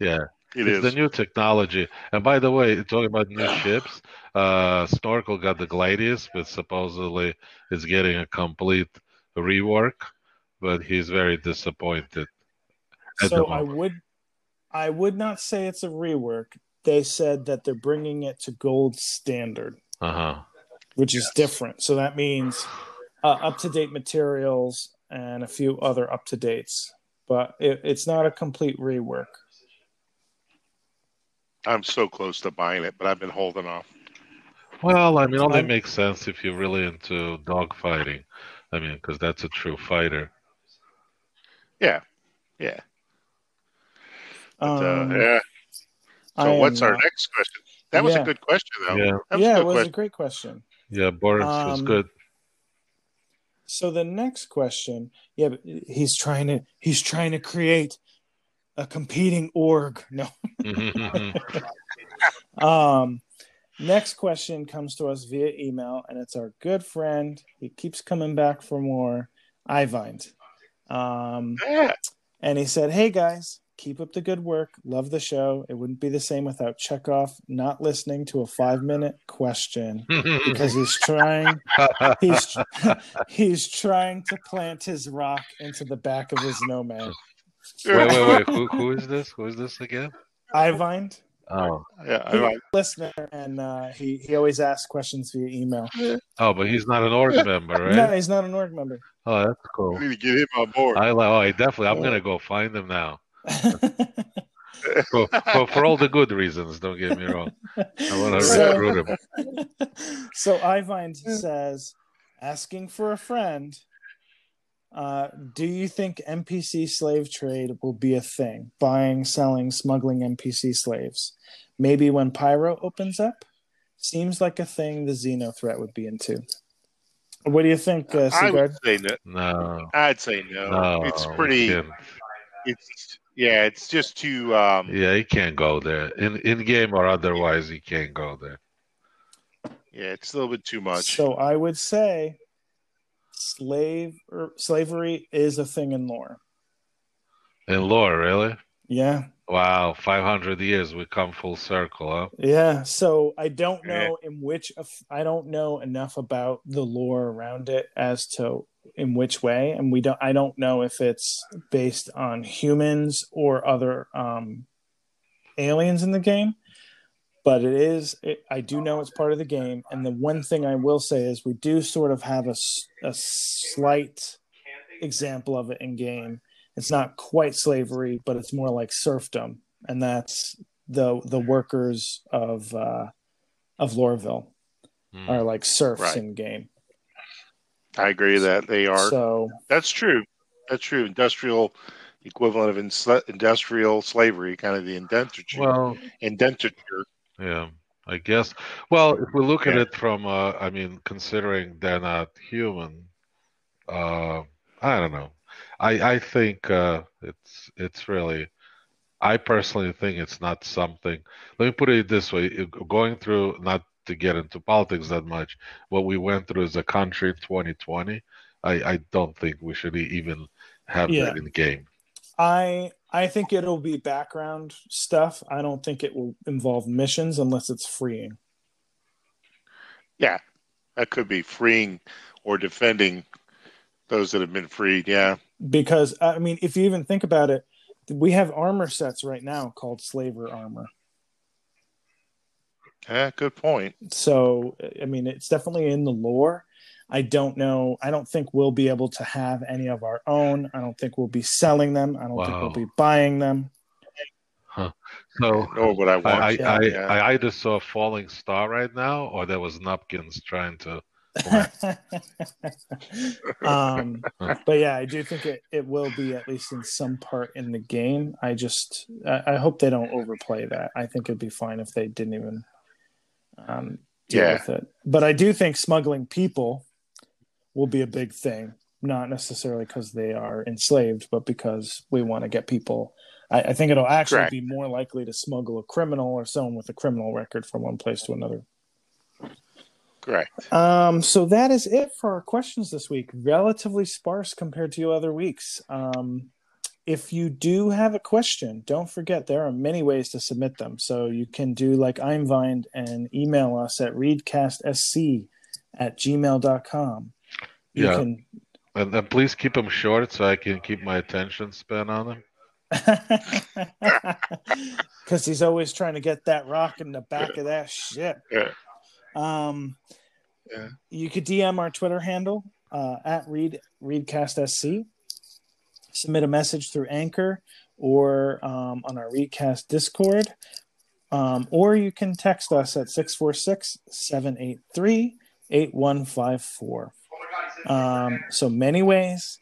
Speaker 2: Yeah. It it's is. the new technology. And by the way, talking about new ships, uh, Snorkel got the Gladius, which supposedly is getting a complete rework, but he's very disappointed.
Speaker 1: So I would, I would not say it's a rework. they said that they're bringing it to gold standard,
Speaker 2: Uh huh.
Speaker 1: which is different. So that means uh, up to date materials and a few other up to dates, but it, it's not a complete rework.
Speaker 3: I'm so close to buying it, but I've been holding off.
Speaker 2: Well, I mean, only
Speaker 1: I'm-
Speaker 2: makes sense if you're really into dogfighting. I mean, because that's a true fighter.
Speaker 3: Yeah, yeah, but,
Speaker 1: Um,
Speaker 3: uh, yeah. So
Speaker 1: am
Speaker 3: what's our
Speaker 1: not-
Speaker 3: next question? That was
Speaker 1: Yeah.
Speaker 3: a good question, though.
Speaker 2: Yeah.
Speaker 3: That was
Speaker 1: yeah,
Speaker 3: a
Speaker 1: it
Speaker 3: good
Speaker 1: was a great question.
Speaker 2: Yeah, Boris was
Speaker 1: Um,
Speaker 2: good.
Speaker 1: So the next question, yeah, he's trying to he's trying to create a competing org. *laughs* No. *laughs* Um, next question comes to us via email, and it's our good friend. He keeps coming back for more. Ivind. Um,
Speaker 3: Yeah.
Speaker 1: and he said, "Hey guys, keep up the good work. Love the show. It wouldn't be the same without Chekov not listening to a five minute question *laughs* because he's trying he's *laughs* he's trying to plant his rock into the back of his nomad.
Speaker 2: wait, wait, wait. Who, who is this? Who is this again?
Speaker 1: Ivind,
Speaker 2: Oh,
Speaker 3: Yeah, I
Speaker 1: he's
Speaker 3: like-
Speaker 1: a listener, and uh, he he always asks questions via email.
Speaker 2: oh, but he's not an org member, *laughs* right?
Speaker 1: No, he's not an org member.
Speaker 2: Oh, that's cool.
Speaker 3: we need to get him on board.
Speaker 2: I like. Oh, I definitely. I'm gonna go find him now. For, for, for all the good reasons. Don't get me wrong. I want to
Speaker 1: So-
Speaker 2: recruit him.
Speaker 1: so Ivind says, asking for a friend. Uh, do you think NPC slave trade will be a thing? Buying, selling, smuggling NPC slaves. Maybe when Pyro opens up? Seems like a thing the Xeno threat would be into. What do you think, uh,
Speaker 3: I would say no.
Speaker 2: No,
Speaker 3: I'd say no.
Speaker 2: no.
Speaker 3: it's pretty. It's yeah. It's just too. Um,
Speaker 2: Yeah, he can't go there. In in game or otherwise, he can't go there.
Speaker 3: yeah, it's a little bit too much.
Speaker 1: So I would say slave or slavery is a thing in lore.
Speaker 2: In lore, really?
Speaker 1: Yeah.
Speaker 2: Wow, 500 years, we come full circle, huh?
Speaker 1: Yeah, so I don't
Speaker 3: Yeah.
Speaker 1: know in which I don't know enough about the lore around it as to in which way, and we don't. I don't know if it's based on humans or other um, aliens in the game, but it is. It, I do know it's part of the game, and the one thing I will say is we do sort of have a, a slight example of it in game. It's not quite slavery, but it's more like serfdom, and that's the the workers of uh, of Lorville
Speaker 2: Hmm.
Speaker 1: are like serfs
Speaker 3: Right.
Speaker 1: in game.
Speaker 3: I agree that they are.
Speaker 1: So
Speaker 3: That's true. That's true. Industrial equivalent of insla- industrial slavery, kind of the indenture.
Speaker 2: Well,
Speaker 3: indenture.
Speaker 2: yeah, I guess. Well, if we look at it from, uh, I mean, considering they're not human, uh, I don't know. I I think uh, it's it's really. I personally think it's not something. Let me put it this way: going through not to get into politics that much, what we went through as a country in 2020, I I don't think we should even have
Speaker 1: Yeah.
Speaker 2: that in game.
Speaker 1: I I think it'll be background stuff. I don't think it will involve missions unless it's freeing.
Speaker 3: Yeah, that could be freeing or defending those that have been freed. Yeah,
Speaker 1: Because I mean, if you even think about it, we have armor sets right now called slaver armor.
Speaker 3: Yeah, good point.
Speaker 1: So I mean, it's definitely in the lore. I don't know. I don't think we'll be able to have any of our own. I don't think we'll be selling them. I don't think we'll be buying them.
Speaker 2: So
Speaker 3: Nor would I.
Speaker 2: I, I,
Speaker 1: yeah,
Speaker 2: I. I either saw a falling star right now, or there was napkins trying to. *laughs*
Speaker 1: um, but yeah, I do think it, it will be at least in some part in the game. I just I, I hope they don't overplay that. I think it'd be fine if they didn't even um, deal
Speaker 3: Yeah.
Speaker 1: with it. But I do think smuggling people will be a big thing, not necessarily because they are enslaved, but because we want to get people. I, I think it'll actually
Speaker 3: Correct.
Speaker 1: be more likely to smuggle a criminal or someone with a criminal record from one place to another.
Speaker 3: Correct.
Speaker 1: Um, so that is it for our questions this week. Relatively sparse compared to other weeks. Um, if you do have a question, don't forget there are many ways to submit them. So you can do like Ivind and email us at reedcastsc at gmail.com. You
Speaker 2: Yeah.
Speaker 1: can
Speaker 2: And then please keep them short so I can keep my attention span on them.
Speaker 1: Because *laughs* he's always trying to get that rock in the back of that ship.
Speaker 3: Yeah.
Speaker 1: Um,
Speaker 3: Yeah.
Speaker 1: You could DM our Twitter handle uh, at read reedcastsc. Submit a message through Anchor or um, on our REEDcast Discord. Um, or you can text us at 646 783 8154. Um, so many ways.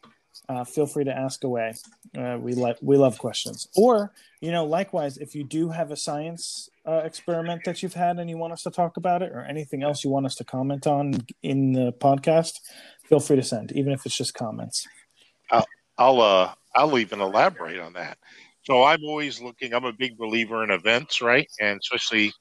Speaker 1: Uh, feel free to ask away. Uh, we like we love questions. Or you know, likewise, if you do have a science uh, experiment that you've had and you want us to talk about it, or anything else you want us to comment on in the podcast, feel free to send, even if it's just comments.
Speaker 3: I'll uh I'll even elaborate on that. So I'm always looking. I'm a big believer in events, right, and especially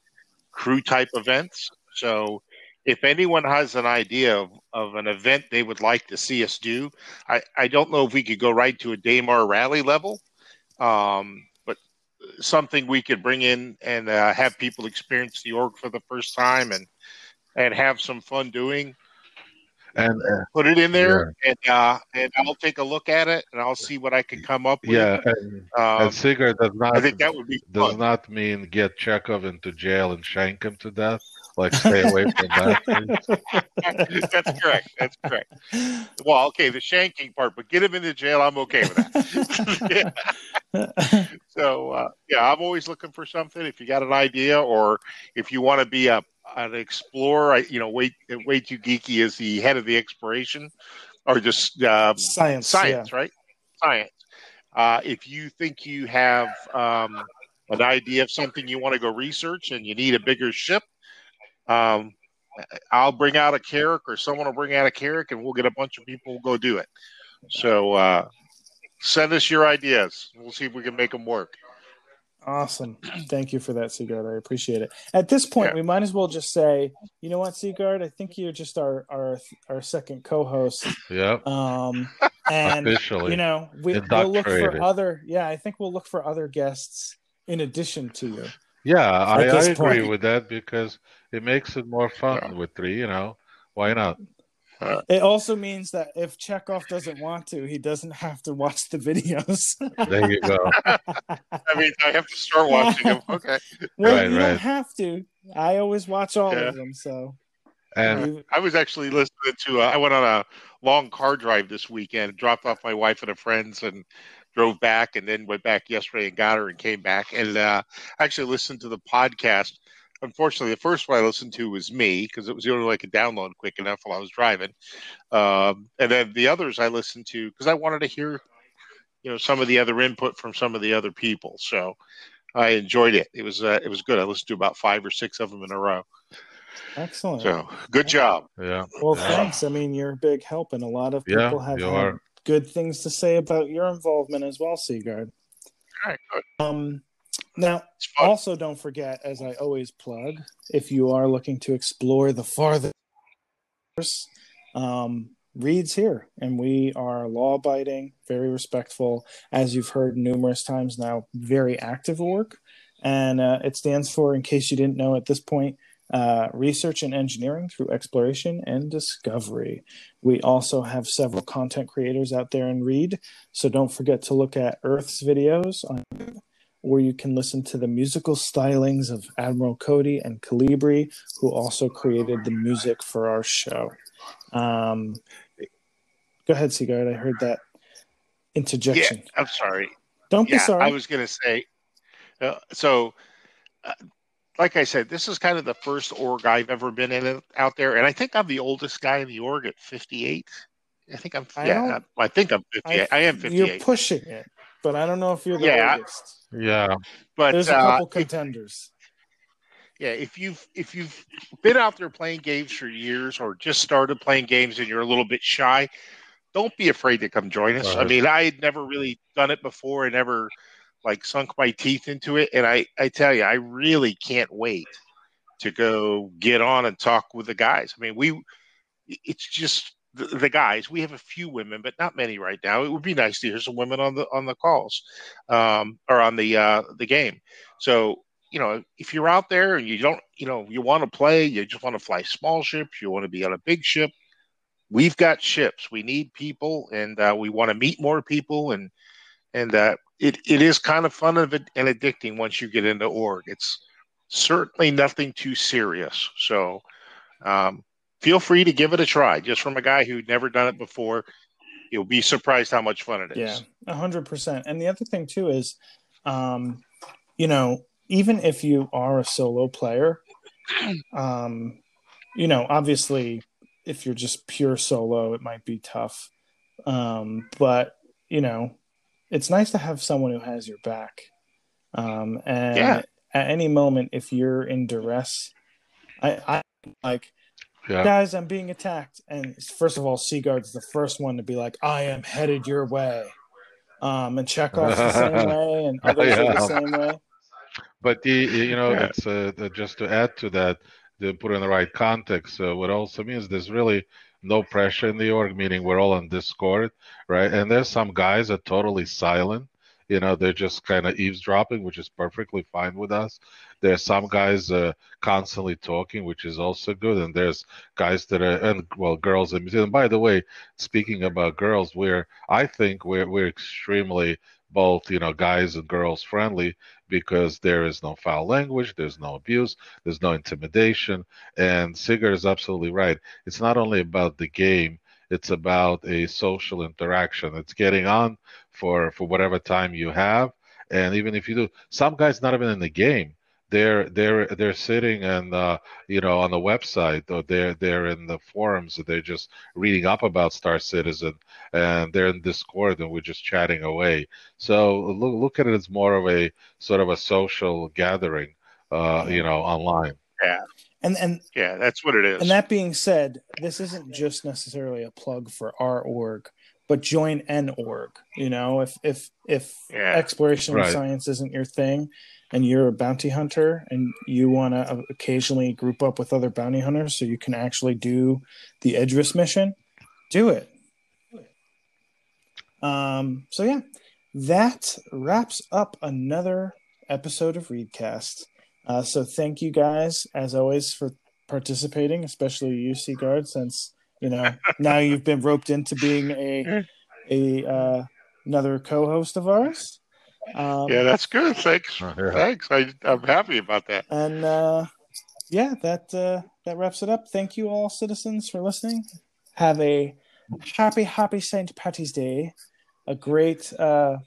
Speaker 3: crew type events. So if anyone has an idea of, of an event they would like to see us do, I, I don't know if we could go right to a Daymar rally level, um, but something we could bring in and uh, have people experience the org for the first time and and have some fun doing
Speaker 2: And uh,
Speaker 3: put it in there and uh and I'll take a look at it and I'll see what I can come up with.
Speaker 2: yeah, and,
Speaker 3: Um,
Speaker 2: and Sigard does not
Speaker 3: I think that would be
Speaker 2: does
Speaker 3: fun.
Speaker 2: not mean get Chekov into jail and shank him to death. Like stay away from that. *laughs*
Speaker 3: That's correct. That's correct. Well, okay, the shanking part, but get him into jail. I'm okay with that. *laughs* so uh, yeah, I'm always looking for something. If you got an idea, or if you want to be a an explorer, I, you know, way way too geeky is the head of the exploration, or just um,
Speaker 1: Science.
Speaker 3: science, right? Science. Uh, if you think you have um, an idea of something you want to go research and you need a bigger ship, um, I'll bring out a Carrack or someone will bring out a Carrack and we'll get a bunch of people go do it. So uh, send us your ideas. We'll see if we can make them work.
Speaker 1: Awesome. Thank you for that, Sigard. I appreciate it. At this point,
Speaker 3: Yeah.
Speaker 1: we might as well just say, you know what, Sigard, I think you're just our our our second co-host.
Speaker 2: Yep,
Speaker 1: Um, *laughs* and
Speaker 2: officially.
Speaker 1: you know, we, we'll look for other. Yeah, I think we'll look for other guests in addition to you.
Speaker 2: yeah, I, I agree with that because it makes it more fun
Speaker 3: Yeah.
Speaker 2: with three. You know, why not?
Speaker 1: It also means that if Chekov doesn't want to, he doesn't have to watch the videos. *laughs*
Speaker 2: There you go. *laughs*
Speaker 3: I mean, I have to start watching them. Okay.
Speaker 1: well,
Speaker 2: Right,
Speaker 1: you
Speaker 2: right.
Speaker 1: don't have to. I always watch all
Speaker 3: Yeah.
Speaker 1: of them. So
Speaker 2: And
Speaker 3: I was actually listening to. Uh, I went on a long car drive this weekend. Dropped off my wife and her friend's and drove back, and then went back yesterday and got her and came back. And uh, actually listened to the podcast. Unfortunately, the first one I listened to was me because it was the only way I could download quick enough while I was driving. Um, and then the others I listened to because I wanted to hear, you know, some of the other input from some of the other people. So I enjoyed it. It was uh, it was good. I listened to about five or six of them in a row.
Speaker 1: excellent.
Speaker 3: So good job.
Speaker 2: yeah,
Speaker 1: Well,
Speaker 2: Yeah.
Speaker 1: thanks. I mean, you're a big help, and a lot of
Speaker 2: Yeah,
Speaker 1: people have had good things to say about your involvement as well, Sigard.
Speaker 3: All right, good.
Speaker 1: Um, now, also don't forget, as I always plug, if you are looking to explore the farthest, um, reads here, and we are law-abiding, very respectful, as you've heard numerous times now, very active work, and uh, it stands for, in case you didn't know at this point, uh, research and engineering through exploration and discovery. We also have several content creators out there in REED, so don't forget to look at Oearth's videos on or you can listen to the musical stylings of Admiral Cody and Kalibri, who also created the music for our show. Um, go ahead, Sigard. I heard that interjection.
Speaker 3: Yeah, I'm sorry.
Speaker 1: Don't be
Speaker 3: yeah,
Speaker 1: sorry.
Speaker 3: I was going to say. Uh, so, uh, like I said, this is kind of the first org I've ever been in out there, and I think I'm the oldest guy in the org at 58. I think I'm.
Speaker 1: I
Speaker 3: yeah, I, think I'm 58. I, am 58.
Speaker 1: You're pushing it, but I don't know if you're the
Speaker 3: Yeah.
Speaker 1: oldest.
Speaker 2: yeah,
Speaker 3: but
Speaker 1: There's a
Speaker 3: uh,
Speaker 1: couple
Speaker 3: if-
Speaker 1: contenders.
Speaker 3: yeah, if you've if you've been out there playing games for years, or just started playing games and you're a little bit shy, don't be afraid to come join us. I mean, I had never really done it before. I never like sunk my teeth into it, and I I tell you, I really can't wait to go get on and talk with the guys. I mean, we it's just the, the guys. We have a few women, but not many right now. It would be nice to hear some women on the on the calls, um, or on the uh, the game. So you know, if you're out there and you don't, you know, you want to play, you just want to fly small ships, you want to be on a big ship. We've got ships. We need people, and uh, we want to meet more people and and uh, it it is kind of fun and addicting once you get into org. It's certainly nothing too serious. So um, feel free to give it a try. Just from a guy who'd never done it before, you'll be surprised how much fun it
Speaker 1: is. Yeah, hundred percent. And the other thing too is, um, you know, even if you are a solo player, *clears throat* um, you know, obviously, if you're just pure solo, it might be tough. Um, but you know, it's nice to have someone who has your back. Um, and yeah. at any moment, if you're in duress, I, I like, yeah. guys, I'm being attacked. And first of all, Sigard's the first one to be like, I am headed your way. Um, and Chekov's the same *laughs* way, and others yeah. are the same way.
Speaker 2: But the, you know, yeah. it's uh, just to add to that, to put in the right context. Uh, what also means there's really no pressure in the org, meaning we're all on Discord, right? And there's some guys are totally silent. You know, they're just kind of eavesdropping, which is perfectly fine with us. There's some guys uh, constantly talking, which is also good. And there's guys that are, and well, girls. And by the way, speaking about girls, we're, I think we're, we're extremely both, you know, guys and girls friendly because there is no foul language, there's no abuse, there's no intimidation. And Sigard is absolutely right. It's not only about the game, it's about a social interaction. It's getting on for for whatever time you have. And even if you do, some guys not even in the game, they're they're they're sitting and uh, you know on the website or they're they're in the forums they're just reading up about star citizen and they're in discord and we're just chatting away so look, look at it as more of a sort of a social gathering uh, you know online
Speaker 3: yeah
Speaker 1: and and
Speaker 3: yeah that's what it is
Speaker 1: and that being said this isn't just necessarily a plug for our org but join an org you know if if if yeah. exploration right. science isn't your thing and you're a bounty hunter and you want to occasionally group up with other bounty hunters so you can actually do the Idris mission, do it. Um, so yeah, that wraps up another episode of REEDcast. Uh, so thank you guys as always for participating, especially you, Sigard, since you know *laughs* now you've been roped into being a a uh, another co-host of ours.
Speaker 3: Um, yeah, that's good. Thanks. *laughs* Thanks. I, I'm happy about that.
Speaker 1: And uh, yeah, that uh, that wraps it up. Thank you all, citizens, for listening. Have a happy, happy St. Patty's Day. A great, uh,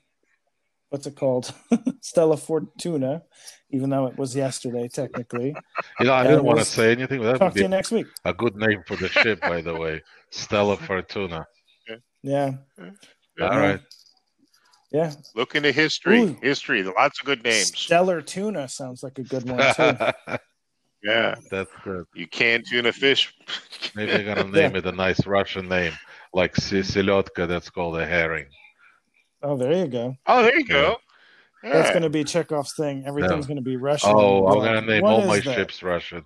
Speaker 1: what's it called? *laughs* Stella Fortuna, even though it was yesterday, technically. *laughs*
Speaker 2: You know, I didn't want to say anything.
Speaker 1: But that talk to you next week.
Speaker 2: A good name for the ship, by the way. *laughs* Stella Fortuna.
Speaker 1: Yeah.
Speaker 2: yeah. All right.
Speaker 1: Yeah.
Speaker 3: Look into history. Ooh. History. Lots of good names.
Speaker 1: Stellar tuna sounds like a good one too.
Speaker 3: yeah.
Speaker 2: That's good.
Speaker 3: You can tuna fish.
Speaker 2: Maybe they're gonna name yeah. it a nice Russian name, like Siselotka. That's called a herring.
Speaker 1: Oh, there you go.
Speaker 3: Oh, there you go.
Speaker 1: Yeah. That's going to be Chekov's thing. Everything's yeah. going to be Russian.
Speaker 2: Oh, I'm going to name all my that? ships Russian.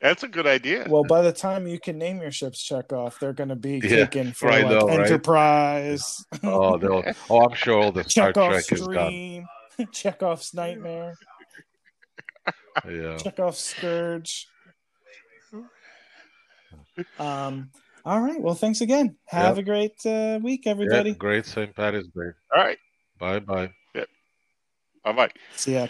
Speaker 3: That's a good idea.
Speaker 1: Well, by the time you can name your ships Chekov, they're going to be yeah, taken for like know, Enterprise.
Speaker 2: Right? oh, they'll, *laughs* oh, I'm sure all the Star Chekov's Trek Dream,
Speaker 1: is *laughs* gone. Chekov's Nightmare.
Speaker 2: yeah.
Speaker 1: Chekov's Scourge. Um. All right. Well, thanks again. Have yep. a great uh, week, everybody.
Speaker 2: Yep. Great St. Patty's Day.
Speaker 3: All right.
Speaker 2: Bye bye.
Speaker 3: Yep. Bye bye.
Speaker 1: See ya.